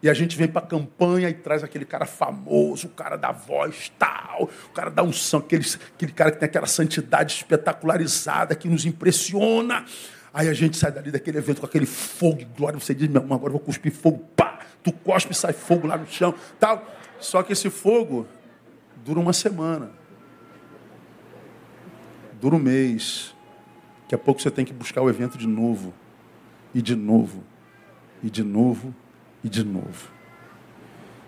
E a gente vem para a campanha e traz aquele cara famoso, o cara da voz tal, o cara da unção, aquele, aquele cara que tem aquela santidade espetacularizada que nos impressiona. Aí a gente sai dali daquele evento com aquele fogo de glória. Você diz, meu irmão, agora eu vou cuspir fogo. Pá! Tu cospe e sai fogo lá no chão. tal. Só que esse fogo dura uma semana. Dura um mês. Daqui a pouco você tem que buscar o evento de novo, e de novo, e de novo, e de novo.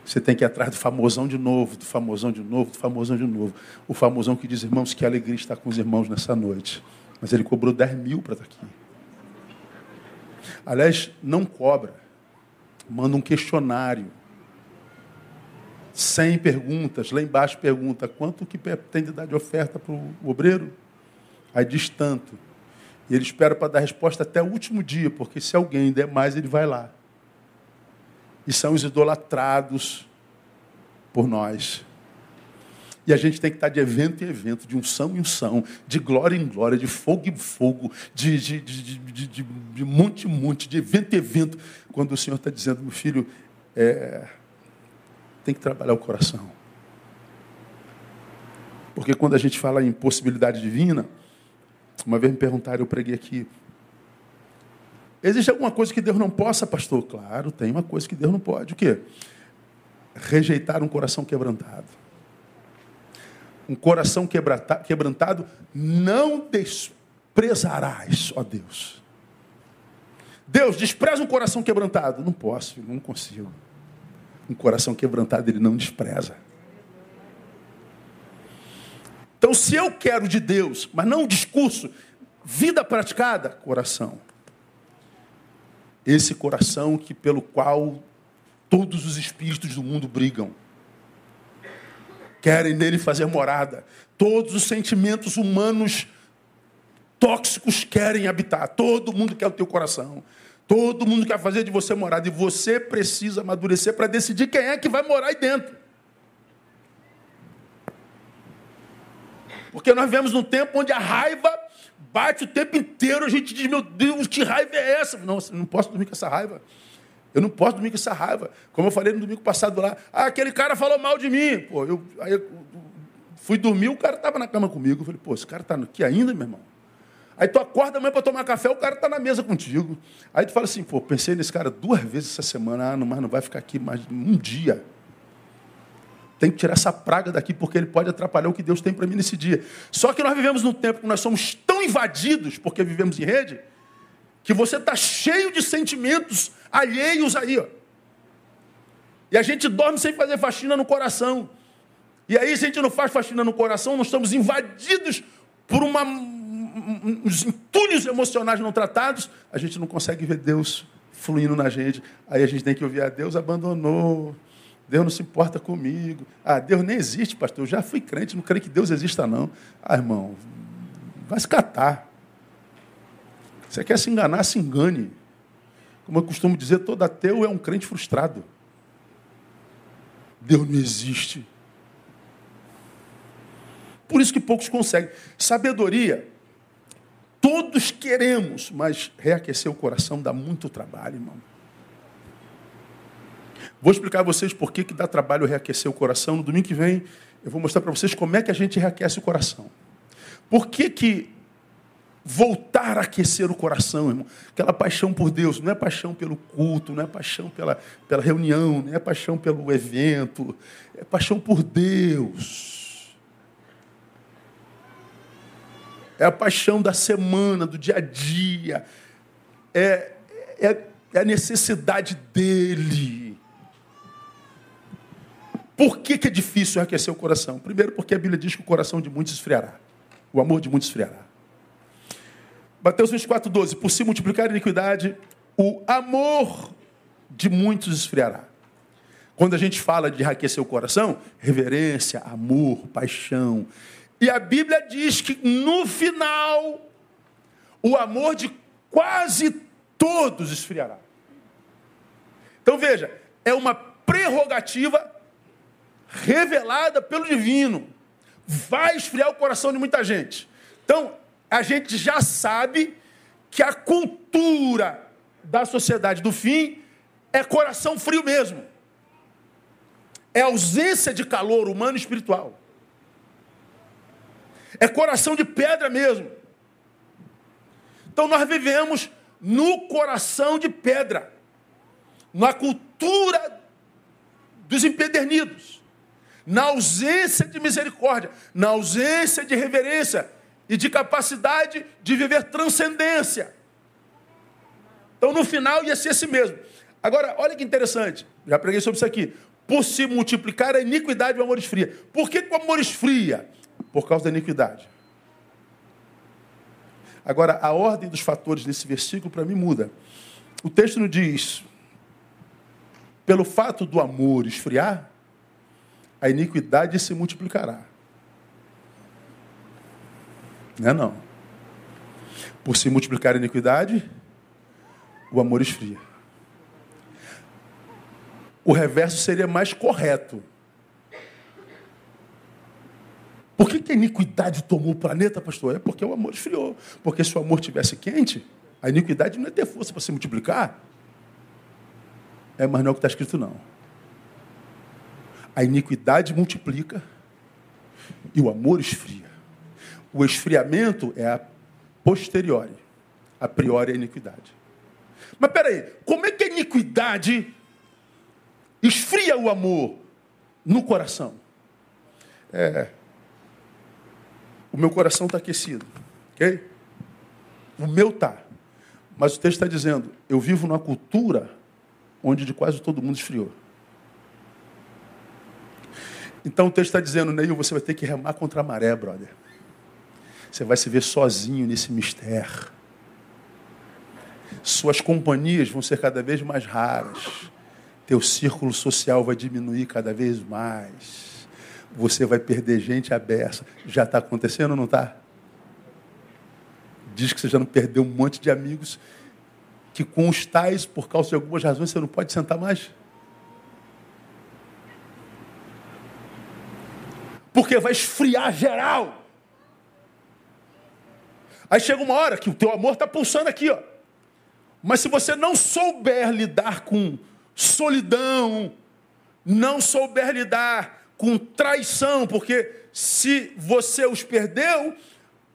Você tem que ir atrás do famosão de novo, do famosão de novo, do famosão de novo. O famosão que diz, irmãos, que alegria estar com os irmãos nessa noite. Mas ele cobrou 10 mil para estar aqui. Aliás, não cobra. Manda um questionário. 100 perguntas. Lá embaixo pergunta, quanto que tem de dar de oferta para o obreiro? Aí diz tanto. E ele espera para dar resposta até o último dia, porque se alguém der mais, ele vai lá e são os idolatrados por nós. E a gente tem que estar de evento em evento, de unção em unção, de glória em glória, de fogo em fogo, de, de, de, de, de monte em monte, de evento em evento, quando o Senhor está dizendo, meu filho, é, tem que trabalhar o coração. Porque quando a gente fala em possibilidade divina, uma vez me perguntaram, eu preguei aqui, Existe alguma coisa que Deus não possa, pastor? Claro, tem uma coisa que Deus não pode. O quê? Rejeitar um coração quebrantado. Um coração quebrantado não desprezarás, ó Deus. Deus, despreza um coração quebrantado. Não posso, não consigo. Um coração quebrantado ele não despreza. Então, se eu quero de Deus, mas não um discurso, vida praticada, coração esse coração que pelo qual todos os espíritos do mundo brigam. Querem nele fazer morada. Todos os sentimentos humanos tóxicos querem habitar. Todo mundo quer o teu coração. Todo mundo quer fazer de você morada. E você precisa amadurecer para decidir quem é que vai morar aí dentro. Porque nós vivemos num tempo onde a raiva bate o tempo inteiro, a gente diz, meu Deus, que raiva é essa? Não, não posso dormir com essa raiva. Eu não posso dormir com essa raiva. Como eu falei no domingo passado lá, ah, aquele cara falou mal de mim. Pô, eu, aí eu fui dormir, o cara estava na cama comigo. Eu falei, pô, esse cara está aqui ainda, meu irmão? Aí tu acorda amanhã para tomar café, o cara está na mesa contigo. Aí tu fala assim, pô, pensei nesse cara duas vezes essa semana, ah, não, mas não vai ficar aqui mais um dia. Tem que tirar essa praga daqui, porque ele pode atrapalhar o que Deus tem para mim nesse dia. Só que nós vivemos num tempo que nós somos tão invadidos, porque vivemos em rede, que você está cheio de sentimentos alheios aí. Ó. E a gente dorme sem fazer faxina no coração. E aí, se a gente não faz faxina no coração, nós estamos invadidos por uma, uns entulhos emocionais não tratados, a gente não consegue ver Deus fluindo na gente. Aí a gente tem que ouvir, a ah, Deus abandonou. Deus não se importa comigo. Ah, Deus nem existe, pastor. Eu já fui crente, não creio que Deus exista, não. Ah, irmão, vai se catar. Você quer se enganar, se engane. Como eu costumo dizer, todo ateu é um crente frustrado. Deus não existe. Por isso que poucos conseguem. Sabedoria, todos queremos, mas reaquecer o coração dá muito trabalho, irmão. Vou explicar a vocês por que, que dá trabalho reaquecer o coração. No domingo que vem, eu vou mostrar para vocês como é que a gente reaquece o coração. Por que, que voltar a aquecer o coração, irmão? Aquela paixão por Deus, não é paixão pelo culto, não é paixão pela, pela reunião, não é paixão pelo evento, é paixão por Deus. É a paixão da semana, do dia a dia. É, é, é a necessidade dele. Por que, que é difícil aquecer o coração? Primeiro, porque a Bíblia diz que o coração de muitos esfriará. O amor de muitos esfriará. Mateus 24, 12. Por se multiplicar a iniquidade, o amor de muitos esfriará. Quando a gente fala de aquecer o coração, reverência, amor, paixão. E a Bíblia diz que no final, o amor de quase todos esfriará. Então veja, é uma prerrogativa revelada pelo divino, vai esfriar o coração de muita gente. Então, a gente já sabe que a cultura da sociedade do fim é coração frio mesmo. É ausência de calor humano e espiritual. É coração de pedra mesmo. Então nós vivemos no coração de pedra, na cultura dos empedernidos na ausência de misericórdia, na ausência de reverência. e de capacidade de viver transcendência. Então, no final, ia ser assim mesmo. Agora, olha que interessante. Já preguei sobre isso aqui. Por se multiplicar a iniquidade, o amor esfria. Por que, o amor esfria? Por causa da iniquidade. Agora, a ordem dos fatores desse versículo para mim muda. O texto não diz, pelo fato do amor esfriar, a iniquidade se multiplicará. Não é não. Por se multiplicar a iniquidade, o amor esfria. O reverso seria mais correto. Por que, que a iniquidade tomou o planeta, pastor? É porque o amor esfriou. Porque se o amor tivesse quente, a iniquidade não ia ter força para se multiplicar. É, mas não é o que está escrito, não. A iniquidade multiplica e o amor esfria. O esfriamento é a posteriori. A priori é a iniquidade. Mas peraí, como é que a iniquidade esfria o amor no coração? É, o meu coração está aquecido, ok? O meu está. Mas o texto está dizendo: eu vivo numa cultura onde de quase todo mundo esfriou. Então o texto está dizendo, Neil, você vai ter que remar contra a maré, brother. Você vai se ver sozinho nesse mistério. Suas companhias vão ser cada vez mais raras. Teu círculo social vai diminuir cada vez mais você vai perder gente aberta. Já está acontecendo ou não está? Diz que você já não perdeu um monte de amigos que com os tais, por causa de algumas razões, você não pode sentar mais. Porque vai esfriar geral. Aí chega uma hora que o teu amor está pulsando aqui, ó. Mas se você não souber lidar com solidão, não souber lidar com traição, porque se você os perdeu,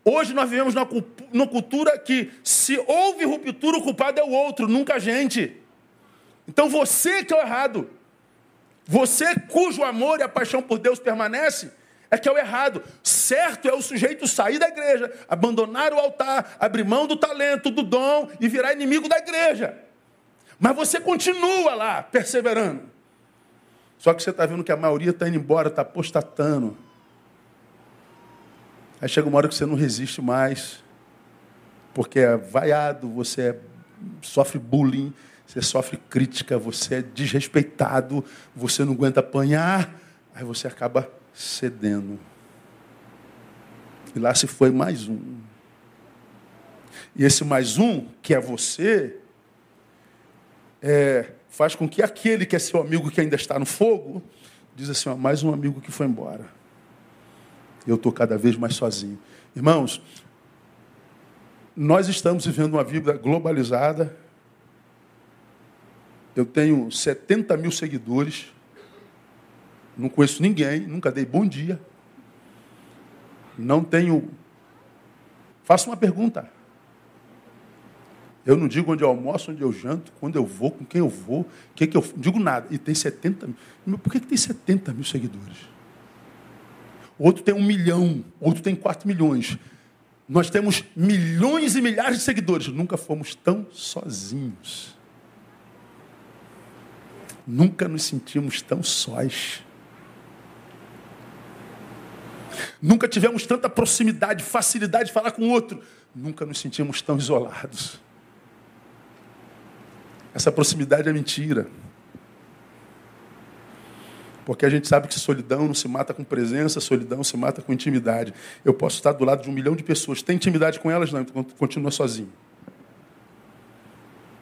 hoje nós vivemos numa cultura que se houve ruptura, o culpado é o outro, nunca a gente. Então você que é o errado. Você cujo amor e a paixão por Deus permanece, é que é o errado. Certo é o sujeito sair da igreja, abandonar o altar, abrir mão do talento, do dom e virar inimigo da igreja. Mas você continua lá, perseverando. Só que você está vendo que a maioria está indo embora, está apostatando. Aí chega uma hora que você não resiste mais, porque é vaiado, você é, sofre bullying, você sofre crítica, você é desrespeitado, você não aguenta apanhar, aí você acaba cedendo. E lá se foi mais um. E esse mais um, que é você, é, faz com que aquele que é seu amigo que ainda está no fogo, diz assim, ó, mais um amigo que foi embora. Eu estou cada vez mais sozinho. Irmãos, nós estamos vivendo uma vida globalizada. Eu tenho 70 mil seguidores. Não conheço ninguém, nunca dei bom dia. Não tenho. Faço uma pergunta. Eu não digo onde eu almoço, onde eu janto, quando eu vou, com quem eu vou, o que, que eu não digo nada. E tem 70 mil. Por que, que tem 70 mil seguidores? Outro tem um milhão, outro tem 4 milhões. Nós temos milhões e milhares de seguidores. Nunca fomos tão sozinhos. Nunca nos sentimos tão sós. Nunca tivemos tanta proximidade, facilidade de falar com o outro. Nunca nos sentimos tão isolados. Essa proximidade é mentira. Porque a gente sabe que solidão não se mata com presença, solidão se mata com intimidade. Eu posso estar do lado de um milhão de pessoas. Tem intimidade com elas? Não, então continua sozinho.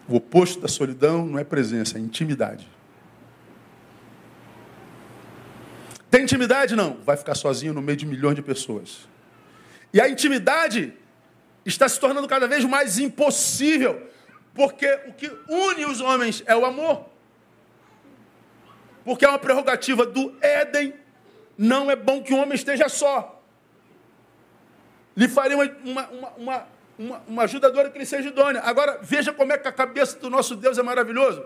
O oposto da solidão não é presença, é intimidade. Tem intimidade? Não. Vai ficar sozinho no meio de milhões de pessoas. E a intimidade está se tornando cada vez mais impossível porque o que une os homens é o amor. Porque é uma prerrogativa do Éden. Não é bom que o homem esteja só. Lhe faria uma, uma, uma, uma, uma ajudadora que lhe seja idônea. Agora, veja como é que a cabeça do nosso Deus é maravilhoso.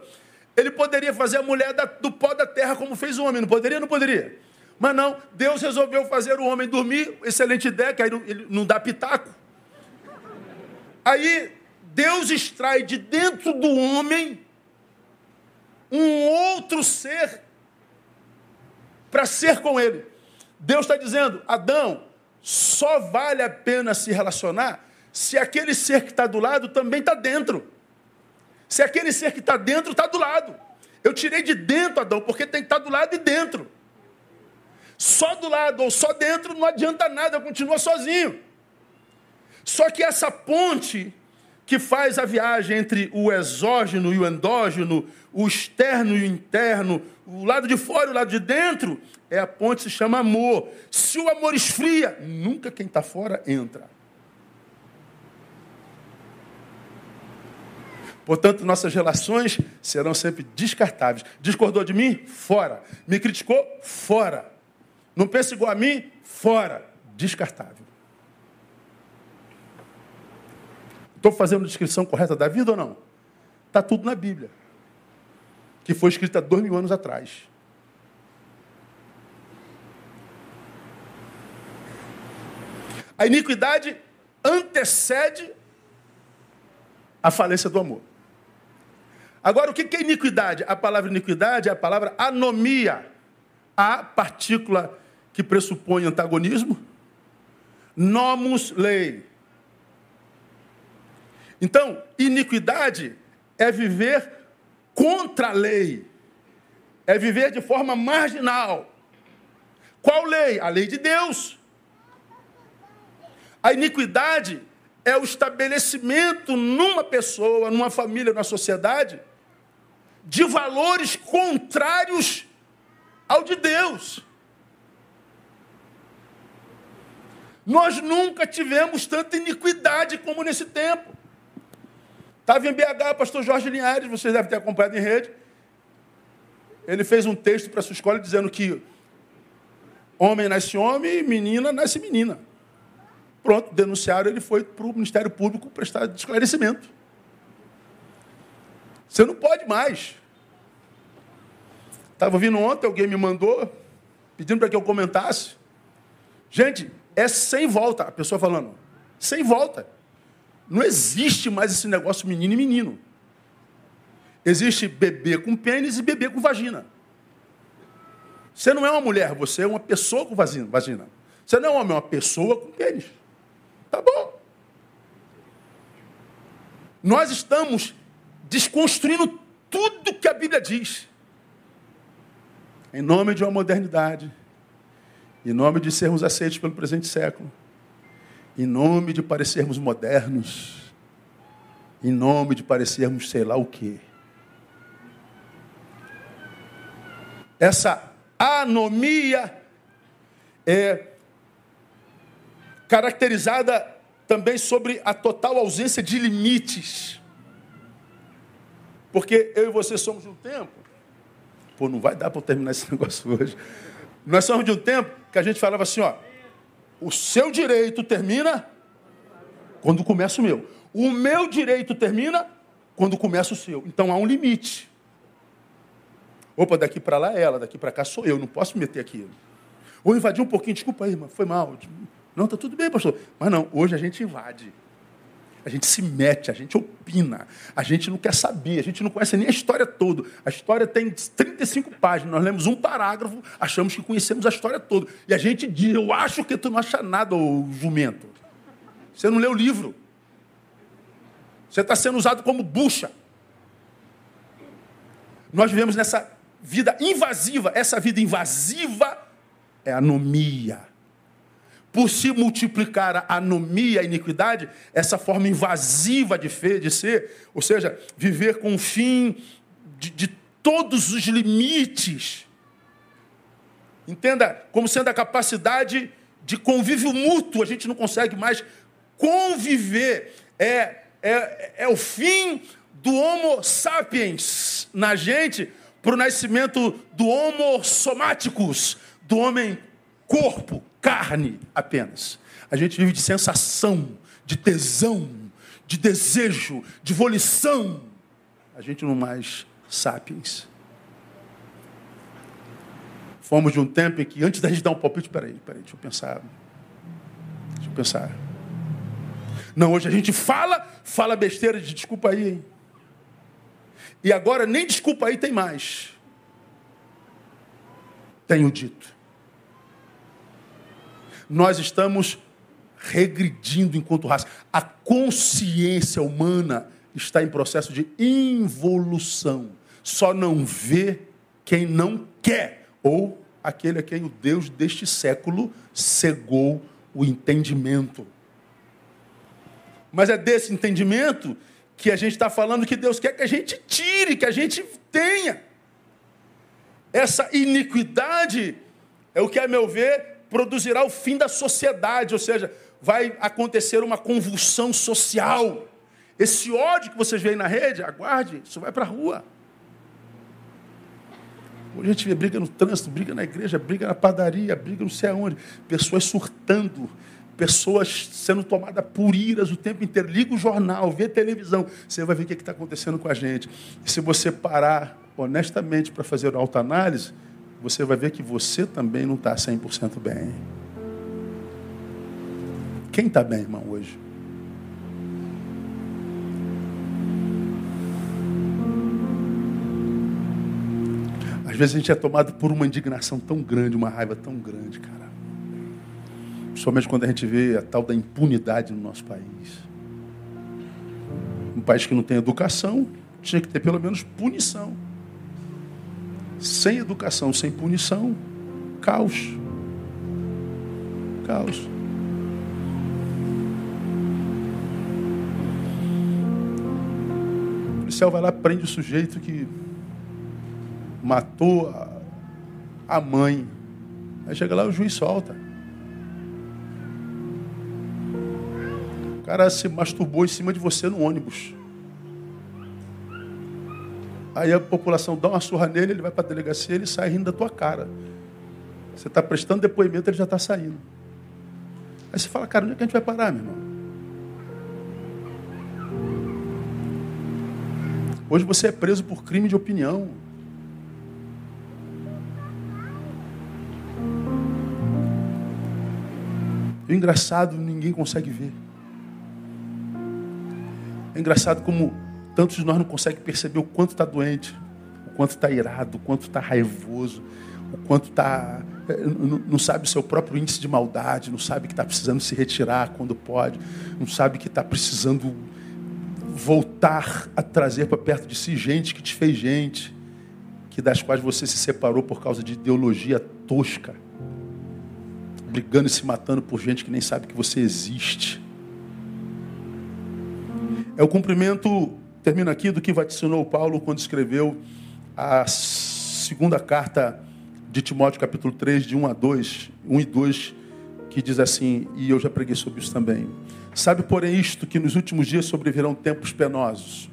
Ele poderia fazer a mulher da, do pó da terra como fez o homem, não poderia? Não poderia. Mas não, Deus resolveu fazer o homem dormir, excelente ideia, que aí ele não dá pitaco. Aí Deus extrai de dentro do homem um outro ser para ser com ele. Deus está dizendo, Adão, só vale a pena se relacionar se aquele ser que está do lado também está dentro. Se aquele ser que está dentro está do lado. Eu tirei de dentro, Adão, porque tem que estar tá do lado e dentro. Só do lado ou só dentro não adianta nada, eu continuo sozinho. Só que essa ponte que faz a viagem entre o exógeno e o endógeno, o externo e o interno, o lado de fora e o lado de dentro, é a ponte que se chama amor. Se o amor esfria, nunca quem está fora entra. Portanto, nossas relações serão sempre descartáveis. Discordou de mim? Fora. Me criticou? Fora. Não pensa igual a mim? Fora. Descartável. Estou fazendo a descrição correta da vida ou não? Está tudo na Bíblia. Que foi escrita dois mil anos atrás. A iniquidade antecede a falência do amor. Agora, o que é iniquidade? A palavra iniquidade é a palavra anomia. A partícula que pressupõe antagonismo. Nomus lei. Então, iniquidade é viver contra a lei. É viver de forma marginal. Qual lei? A lei de Deus. A iniquidade é o estabelecimento numa pessoa, numa família, numa sociedade, de valores contrários ao de Deus. Nós nunca tivemos tanta iniquidade como nesse tempo. Estava em BH, o pastor Jorge Linhares, vocês devem ter acompanhado em rede. Ele fez um texto para a sua escola dizendo que homem nasce homem, menina nasce menina. Pronto, denunciaram, ele foi para o Ministério Público prestar esclarecimento. Você não pode mais. Estava vindo ontem, alguém me mandou, pedindo para que eu comentasse. Gente, é sem volta. A pessoa falando, sem volta. Não existe mais esse negócio menino e menino. Existe bebê com pênis e bebê com vagina. Você não é uma mulher, você é uma pessoa com vagina. Você não é um homem, é uma pessoa com pênis. Tá bom. Nós estamos desconstruindo tudo que a Bíblia diz. Em nome de uma modernidade. Em nome de sermos aceitos pelo presente século em nome de parecermos modernos, em nome de parecermos sei lá o quê. Essa anomia é caracterizada também sobre a total ausência de limites. Porque eu e você somos um tempo. Pô, não vai dar para terminar esse *laughs* negócio hoje. Nós somos de um tempo que a gente falava assim, ó. O seu direito termina quando começa o meu. O meu direito termina quando começa o seu. Então há um limite. Opa, daqui para lá é ela, daqui para cá sou eu, não posso me meter aqui. Ou invadir um pouquinho, desculpa aí, irmão, foi mal. Não, está tudo bem, pastor. Mas não, hoje a gente invade. A gente se mete, a gente opina, a gente não quer saber, a gente não conhece nem a história toda. A história tem 35 páginas, nós lemos um parágrafo, achamos que conhecemos a história toda. E a gente diz, eu acho que tu não acha nada, ô jumento. Você não leu o livro. Você está sendo usado como bucha. Nós vivemos nessa vida invasiva. Essa vida invasiva é anomia por se multiplicar a anomia, a iniquidade, essa forma invasiva de, de ser, ou seja, viver com o fim de, de todos os limites. Entenda, como sendo a capacidade de convívio mútuo, a gente não consegue mais conviver. É, é, é o fim do Homo sapiens na gente para o nascimento do Homo somáticos, do homem corpo, carne apenas. A gente vive de sensação, de tesão, de desejo, de volição. A gente não mais sapiens. Fomos de um tempo em que, antes da gente dar um palpite, peraí, peraí, deixa eu pensar. Deixa eu pensar. Não, hoje a gente fala, fala besteira de desculpa aí, hein? E agora nem desculpa aí tem mais. Tenho dito. Nós estamos regredindo enquanto raça. A consciência humana está em processo de involução. Só não vê quem não quer, ou aquele a quem o Deus deste século cegou o entendimento. Mas é desse entendimento que a gente está falando que Deus quer que a gente tire, que a gente tenha. Essa iniquidade é o que, a meu ver, produzirá o fim da sociedade, ou seja, vai acontecer uma convulsão social. Esse ódio que vocês veem na rede, aguarde, isso vai para a rua. Hoje a gente vê briga no trânsito, briga na igreja, briga na padaria, briga não sei aonde. Pessoas surtando, pessoas sendo tomadas por iras o tempo inteiro. Liga o jornal, vê televisão, você vai ver o que está acontecendo com a gente. E se você parar honestamente para fazer autoanálise, você vai ver que você também não está 100% bem. Quem está bem, irmão, hoje? Às vezes a gente é tomado por uma indignação tão grande, uma raiva tão grande, cara. Principalmente quando a gente vê a tal da impunidade no nosso país. Um país que não tem educação, tinha que ter pelo menos punição. Sem educação, sem punição, caos. Caos. policial vai lá prende o sujeito que matou a, mãe. Aí chega lá o juiz solta. O cara se masturbou em cima de você no ônibus. Aí a população dá uma surra nele, ele vai para a delegacia, ele sai rindo da tua cara. Você está prestando depoimento, ele já está saindo. Aí você fala, cara, onde é que a gente vai parar, meu irmão? Hoje você é preso por crime de opinião. E o engraçado, ninguém consegue ver. É engraçado como tantos de nós não conseguem perceber o quanto está doente, o quanto está irado, o quanto está raivoso, o quanto está. Eh, não sabe o seu próprio índice de maldade, não sabe que está precisando se retirar quando pode, não sabe que está precisando voltar a trazer para perto de si gente que te fez gente, que das quais você se separou por causa de ideologia tosca, brigando e se matando por gente que nem sabe que você existe. É o cumprimento, termino aqui, do que vaticinou Paulo quando escreveu a segunda carta de Timóteo, capítulo 3, de 1 a 2, 1 e 2, que diz assim, e eu já preguei sobre isso também. Sabe, porém, isto que nos últimos dias sobrevirão tempos penosos.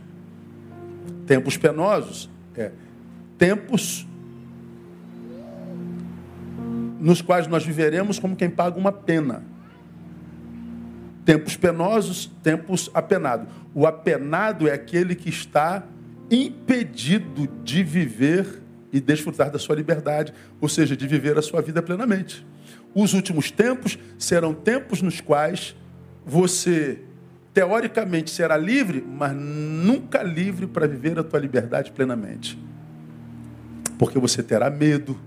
Tempos penosos é tempos nos quais nós viveremos como quem paga uma pena. Tempos penosos, tempos apenados. O apenado é aquele que está impedido de viver e desfrutar da sua liberdade, ou seja, de viver a sua vida plenamente. Os últimos tempos serão tempos nos quais você teoricamente será livre, mas nunca livre para viver a tua liberdade plenamente. Porque você terá medo,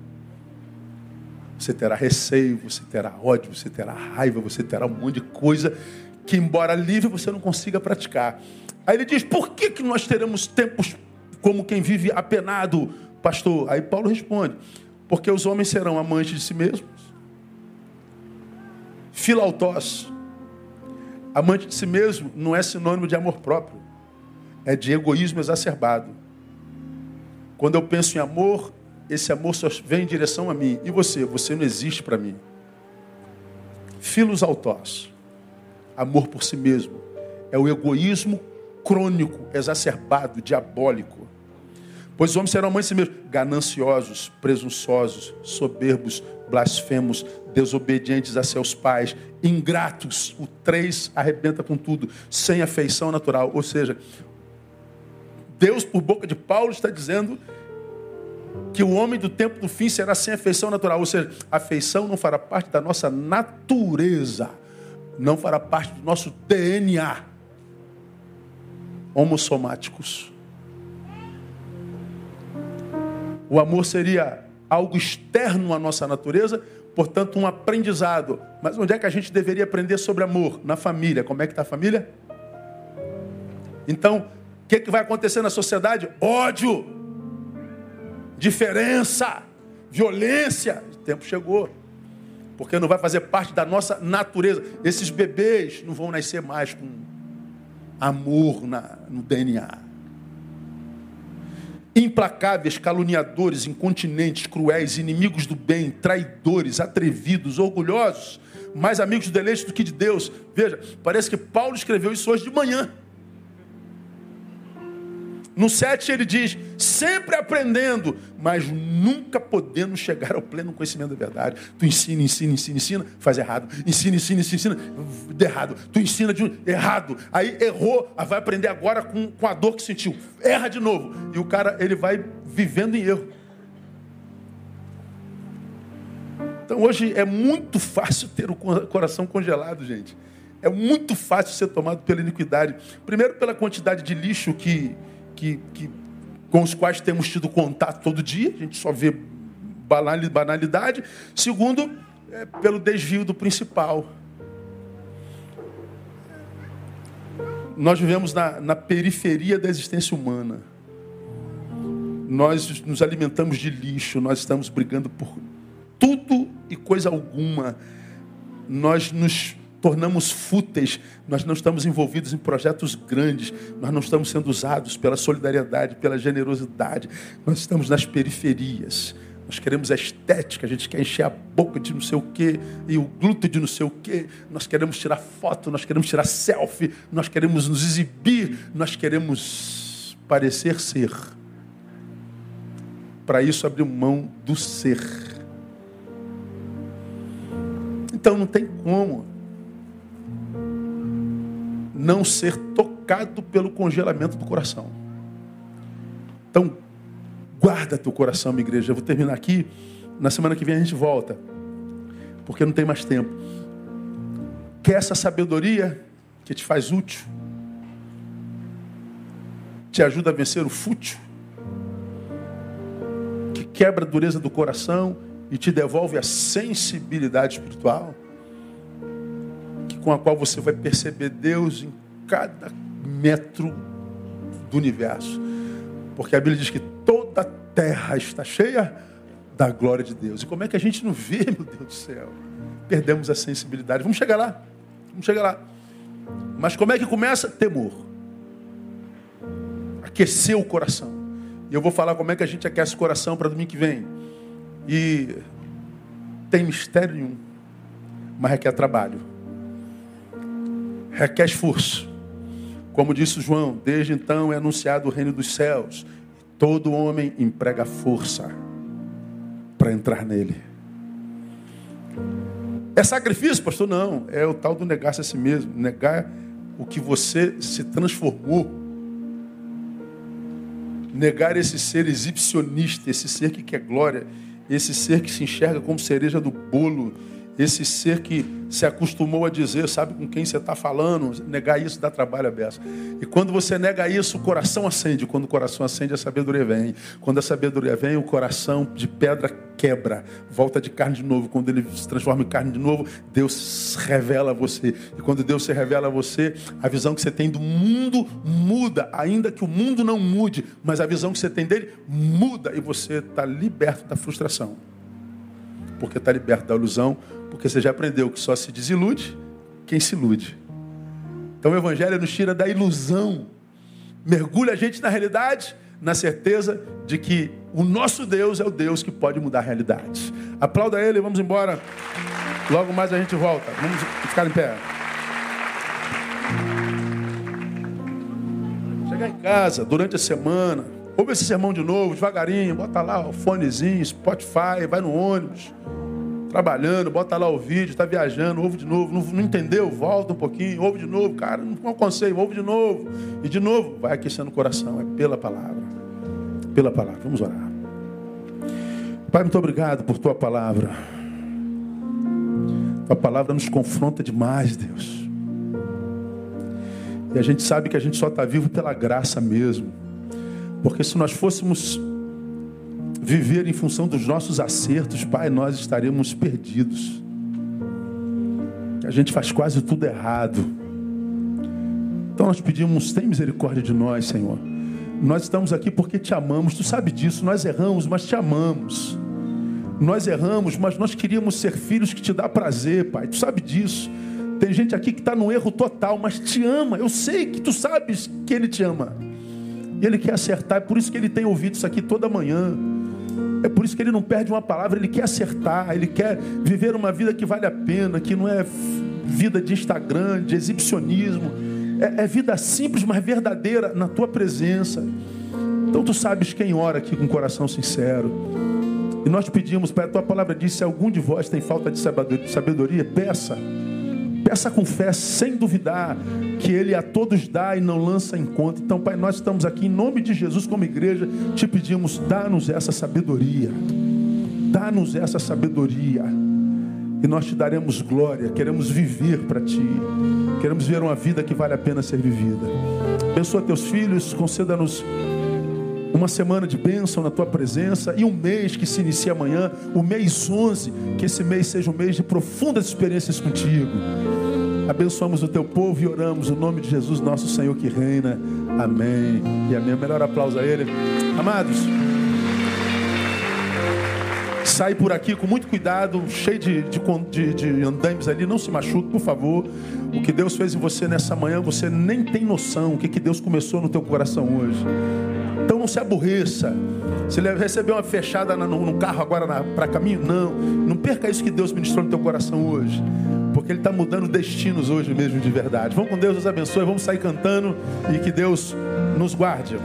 você terá receio, você terá ódio, você terá raiva, você terá um monte de coisa que, embora livre, você não consiga praticar. Aí ele diz: por que, que nós teremos tempos como quem vive apenado, pastor? Aí Paulo responde: porque os homens serão amantes de si mesmos, filautós, Amante de si mesmo não é sinônimo de amor próprio, é de egoísmo exacerbado. Quando eu penso em amor, esse amor só vem em direção a mim. E você? Você não existe para mim. Filos autós, amor por si mesmo, é o egoísmo crônico, exacerbado, diabólico. Pois os homens serão amantes de si mesmos, gananciosos, presunçosos, soberbos, blasfemos, desobedientes a seus pais, ingratos. O três arrebenta com tudo, sem afeição natural. Ou seja, Deus, por boca de Paulo, está dizendo que o homem do tempo do fim será sem afeição natural, ou seja, a afeição não fará parte da nossa natureza, não fará parte do nosso DNA. Homossomáticos. O amor seria algo externo à nossa natureza, portanto, um aprendizado. Mas onde é que a gente deveria aprender sobre amor? Na família. Como é que está a família? Então, o que, que vai acontecer na sociedade? Ódio, diferença, violência. O tempo chegou. Porque não vai fazer parte da nossa natureza. Esses bebês não vão nascer mais com amor na, no DNA implacáveis, caluniadores, incontinentes, cruéis, inimigos do bem, traidores, atrevidos, orgulhosos, mais amigos do deleite do que de Deus. Veja, parece que Paulo escreveu isso hoje de manhã. No 7 ele diz: sempre aprendendo, mas nunca podendo chegar ao pleno conhecimento da verdade. Tu ensina, ensina, ensina, ensina, faz errado. Ensina, ensina, ensina, ensina, errado. Tu ensina de errado. Aí errou, vai aprender agora com, com a dor que sentiu. Erra de novo. E o cara, ele vai vivendo em erro. Então hoje é muito fácil ter o coração congelado, gente. É muito fácil ser tomado pela iniquidade. Primeiro, pela quantidade de lixo que que, que, com os quais temos tido contato todo dia, a gente só vê banalidade. Segundo, é pelo desvio do principal. Nós vivemos na, na periferia da existência humana. Nós nos alimentamos de lixo, nós estamos brigando por tudo e coisa alguma. Nós nos tornamos fúteis, nós não estamos envolvidos em projetos grandes, nós não estamos sendo usados pela solidariedade, pela generosidade, nós estamos nas periferias. Nós queremos a estética, a gente quer encher a boca de não sei o quê, e o glúteo de não sei o quê. Nós queremos tirar foto, nós queremos tirar selfie, nós queremos nos exibir, nós queremos parecer ser. Para isso, abrir mão do ser. Então, não tem como não ser tocado pelo congelamento do coração. Então, guarda teu coração, minha igreja. Eu vou terminar aqui. Na semana que vem a gente volta, porque não tem mais tempo. Quer essa sabedoria que te faz útil, te ajuda a vencer o fútil, que quebra a dureza do coração e te devolve a sensibilidade espiritual? Com a qual você vai perceber Deus em cada metro do universo. Porque a Bíblia diz que toda a terra está cheia da glória de Deus. E como é que a gente não vê, meu Deus do céu? Perdemos a sensibilidade. Vamos chegar lá. Vamos chegar lá. Mas como é que começa? Temor. Aquecer o coração. E eu vou falar como é que a gente aquece o coração para domingo que vem. E tem mistério nenhum, mas requer trabalho requer esforço. Como disse João, desde então é anunciado o reino dos céus. Todo homem emprega força para entrar nele. É sacrifício, pastor? Não. É o tal do negar-se a si mesmo. Negar o que você se transformou. Negar esse ser exibicionista, esse ser que quer glória, esse ser que se enxerga como cereja do bolo esse ser que se acostumou a dizer, sabe com quem você está falando, negar isso dá trabalho a beça. E quando você nega isso, o coração acende. Quando o coração acende, a sabedoria vem. Quando a sabedoria vem, o coração de pedra quebra, volta de carne de novo. Quando ele se transforma em carne de novo, Deus revela a você. E quando Deus se revela a você, a visão que você tem do mundo muda, ainda que o mundo não mude, mas a visão que você tem dele muda e você está liberto da frustração. Porque está liberto da ilusão, porque você já aprendeu que só se desilude quem se ilude. Então o Evangelho nos tira da ilusão, mergulha a gente na realidade, na certeza de que o nosso Deus é o Deus que pode mudar a realidade. Aplauda ele, vamos embora. Logo mais a gente volta. Vamos ficar em pé. Chegar em casa durante a semana, ouve esse sermão de novo, devagarinho, bota lá o fonezinho, Spotify, vai no ônibus trabalhando, bota lá o vídeo, está viajando, ouve de novo, não, não, entendeu? Volta um pouquinho, ouve de novo, cara, não aconselho, ouve de novo. E de novo, vai aquecendo o coração, é pela palavra. Pela palavra. Vamos orar. Pai, muito obrigado por tua palavra. Tua palavra nos confronta demais, Deus. E a gente sabe que a gente só está vivo pela graça mesmo. Porque se nós fôssemos viver em função dos nossos acertos, Pai, nós estaríamos perdidos. A gente faz quase tudo errado. Então nós pedimos, tem misericórdia de nós, Senhor. Nós estamos aqui porque te amamos, tu sabe disso. Nós erramos, mas te amamos. Nós erramos, mas nós queríamos ser filhos que te dá prazer, Pai. Tu sabe disso. Tem gente aqui que está no erro total, mas te ama. Eu sei que tu sabes que Ele te ama. Ele quer acertar. É por isso que Ele tem ouvido isso aqui toda manhã. É por isso que Ele não perde uma palavra. Ele quer acertar. Ele quer viver uma vida que vale a pena, que não é vida de Instagram, de exibicionismo. É, é vida simples, mas verdadeira na tua presença. Então tu sabes quem ora aqui com coração sincero. E nós pedimos, Pai, a tua palavra diz: se algum de vós tem falta de sabedoria, peça. Peça com fé, sem duvidar, que Ele a todos dá e não lança em conta. Então, Pai, nós estamos aqui em nome de Jesus, como igreja, te pedimos: dá-nos essa sabedoria. Dá-nos essa sabedoria. E nós te daremos glória. Queremos viver para Ti. Queremos ver uma vida que vale a pena ser vivida. Abençoa teus filhos, conceda-nos uma semana de bênção na tua presença e um mês que se inicia amanhã, o mês 11, que esse mês seja um mês de profundas experiências contigo. Abençoamos o teu povo e oramos o nome de Jesus, nosso Senhor que reina. Amém. E amém. Melhor aplauso a ele. Amados, sai por aqui com muito cuidado, cheio de, de, de, de ali, não se machuque, por favor. O que Deus fez em você nessa manhã, você nem tem noção o que, que Deus começou no teu coração hoje. Então não se aborreça. Se ele recebeu uma fechada no carro agora para caminho, não. Não perca isso que Deus ministrou no teu coração hoje. Porque Ele está mudando destinos hoje mesmo de verdade. Vamos com Deus, nos abençoe. Vamos sair cantando e que Deus nos guarde.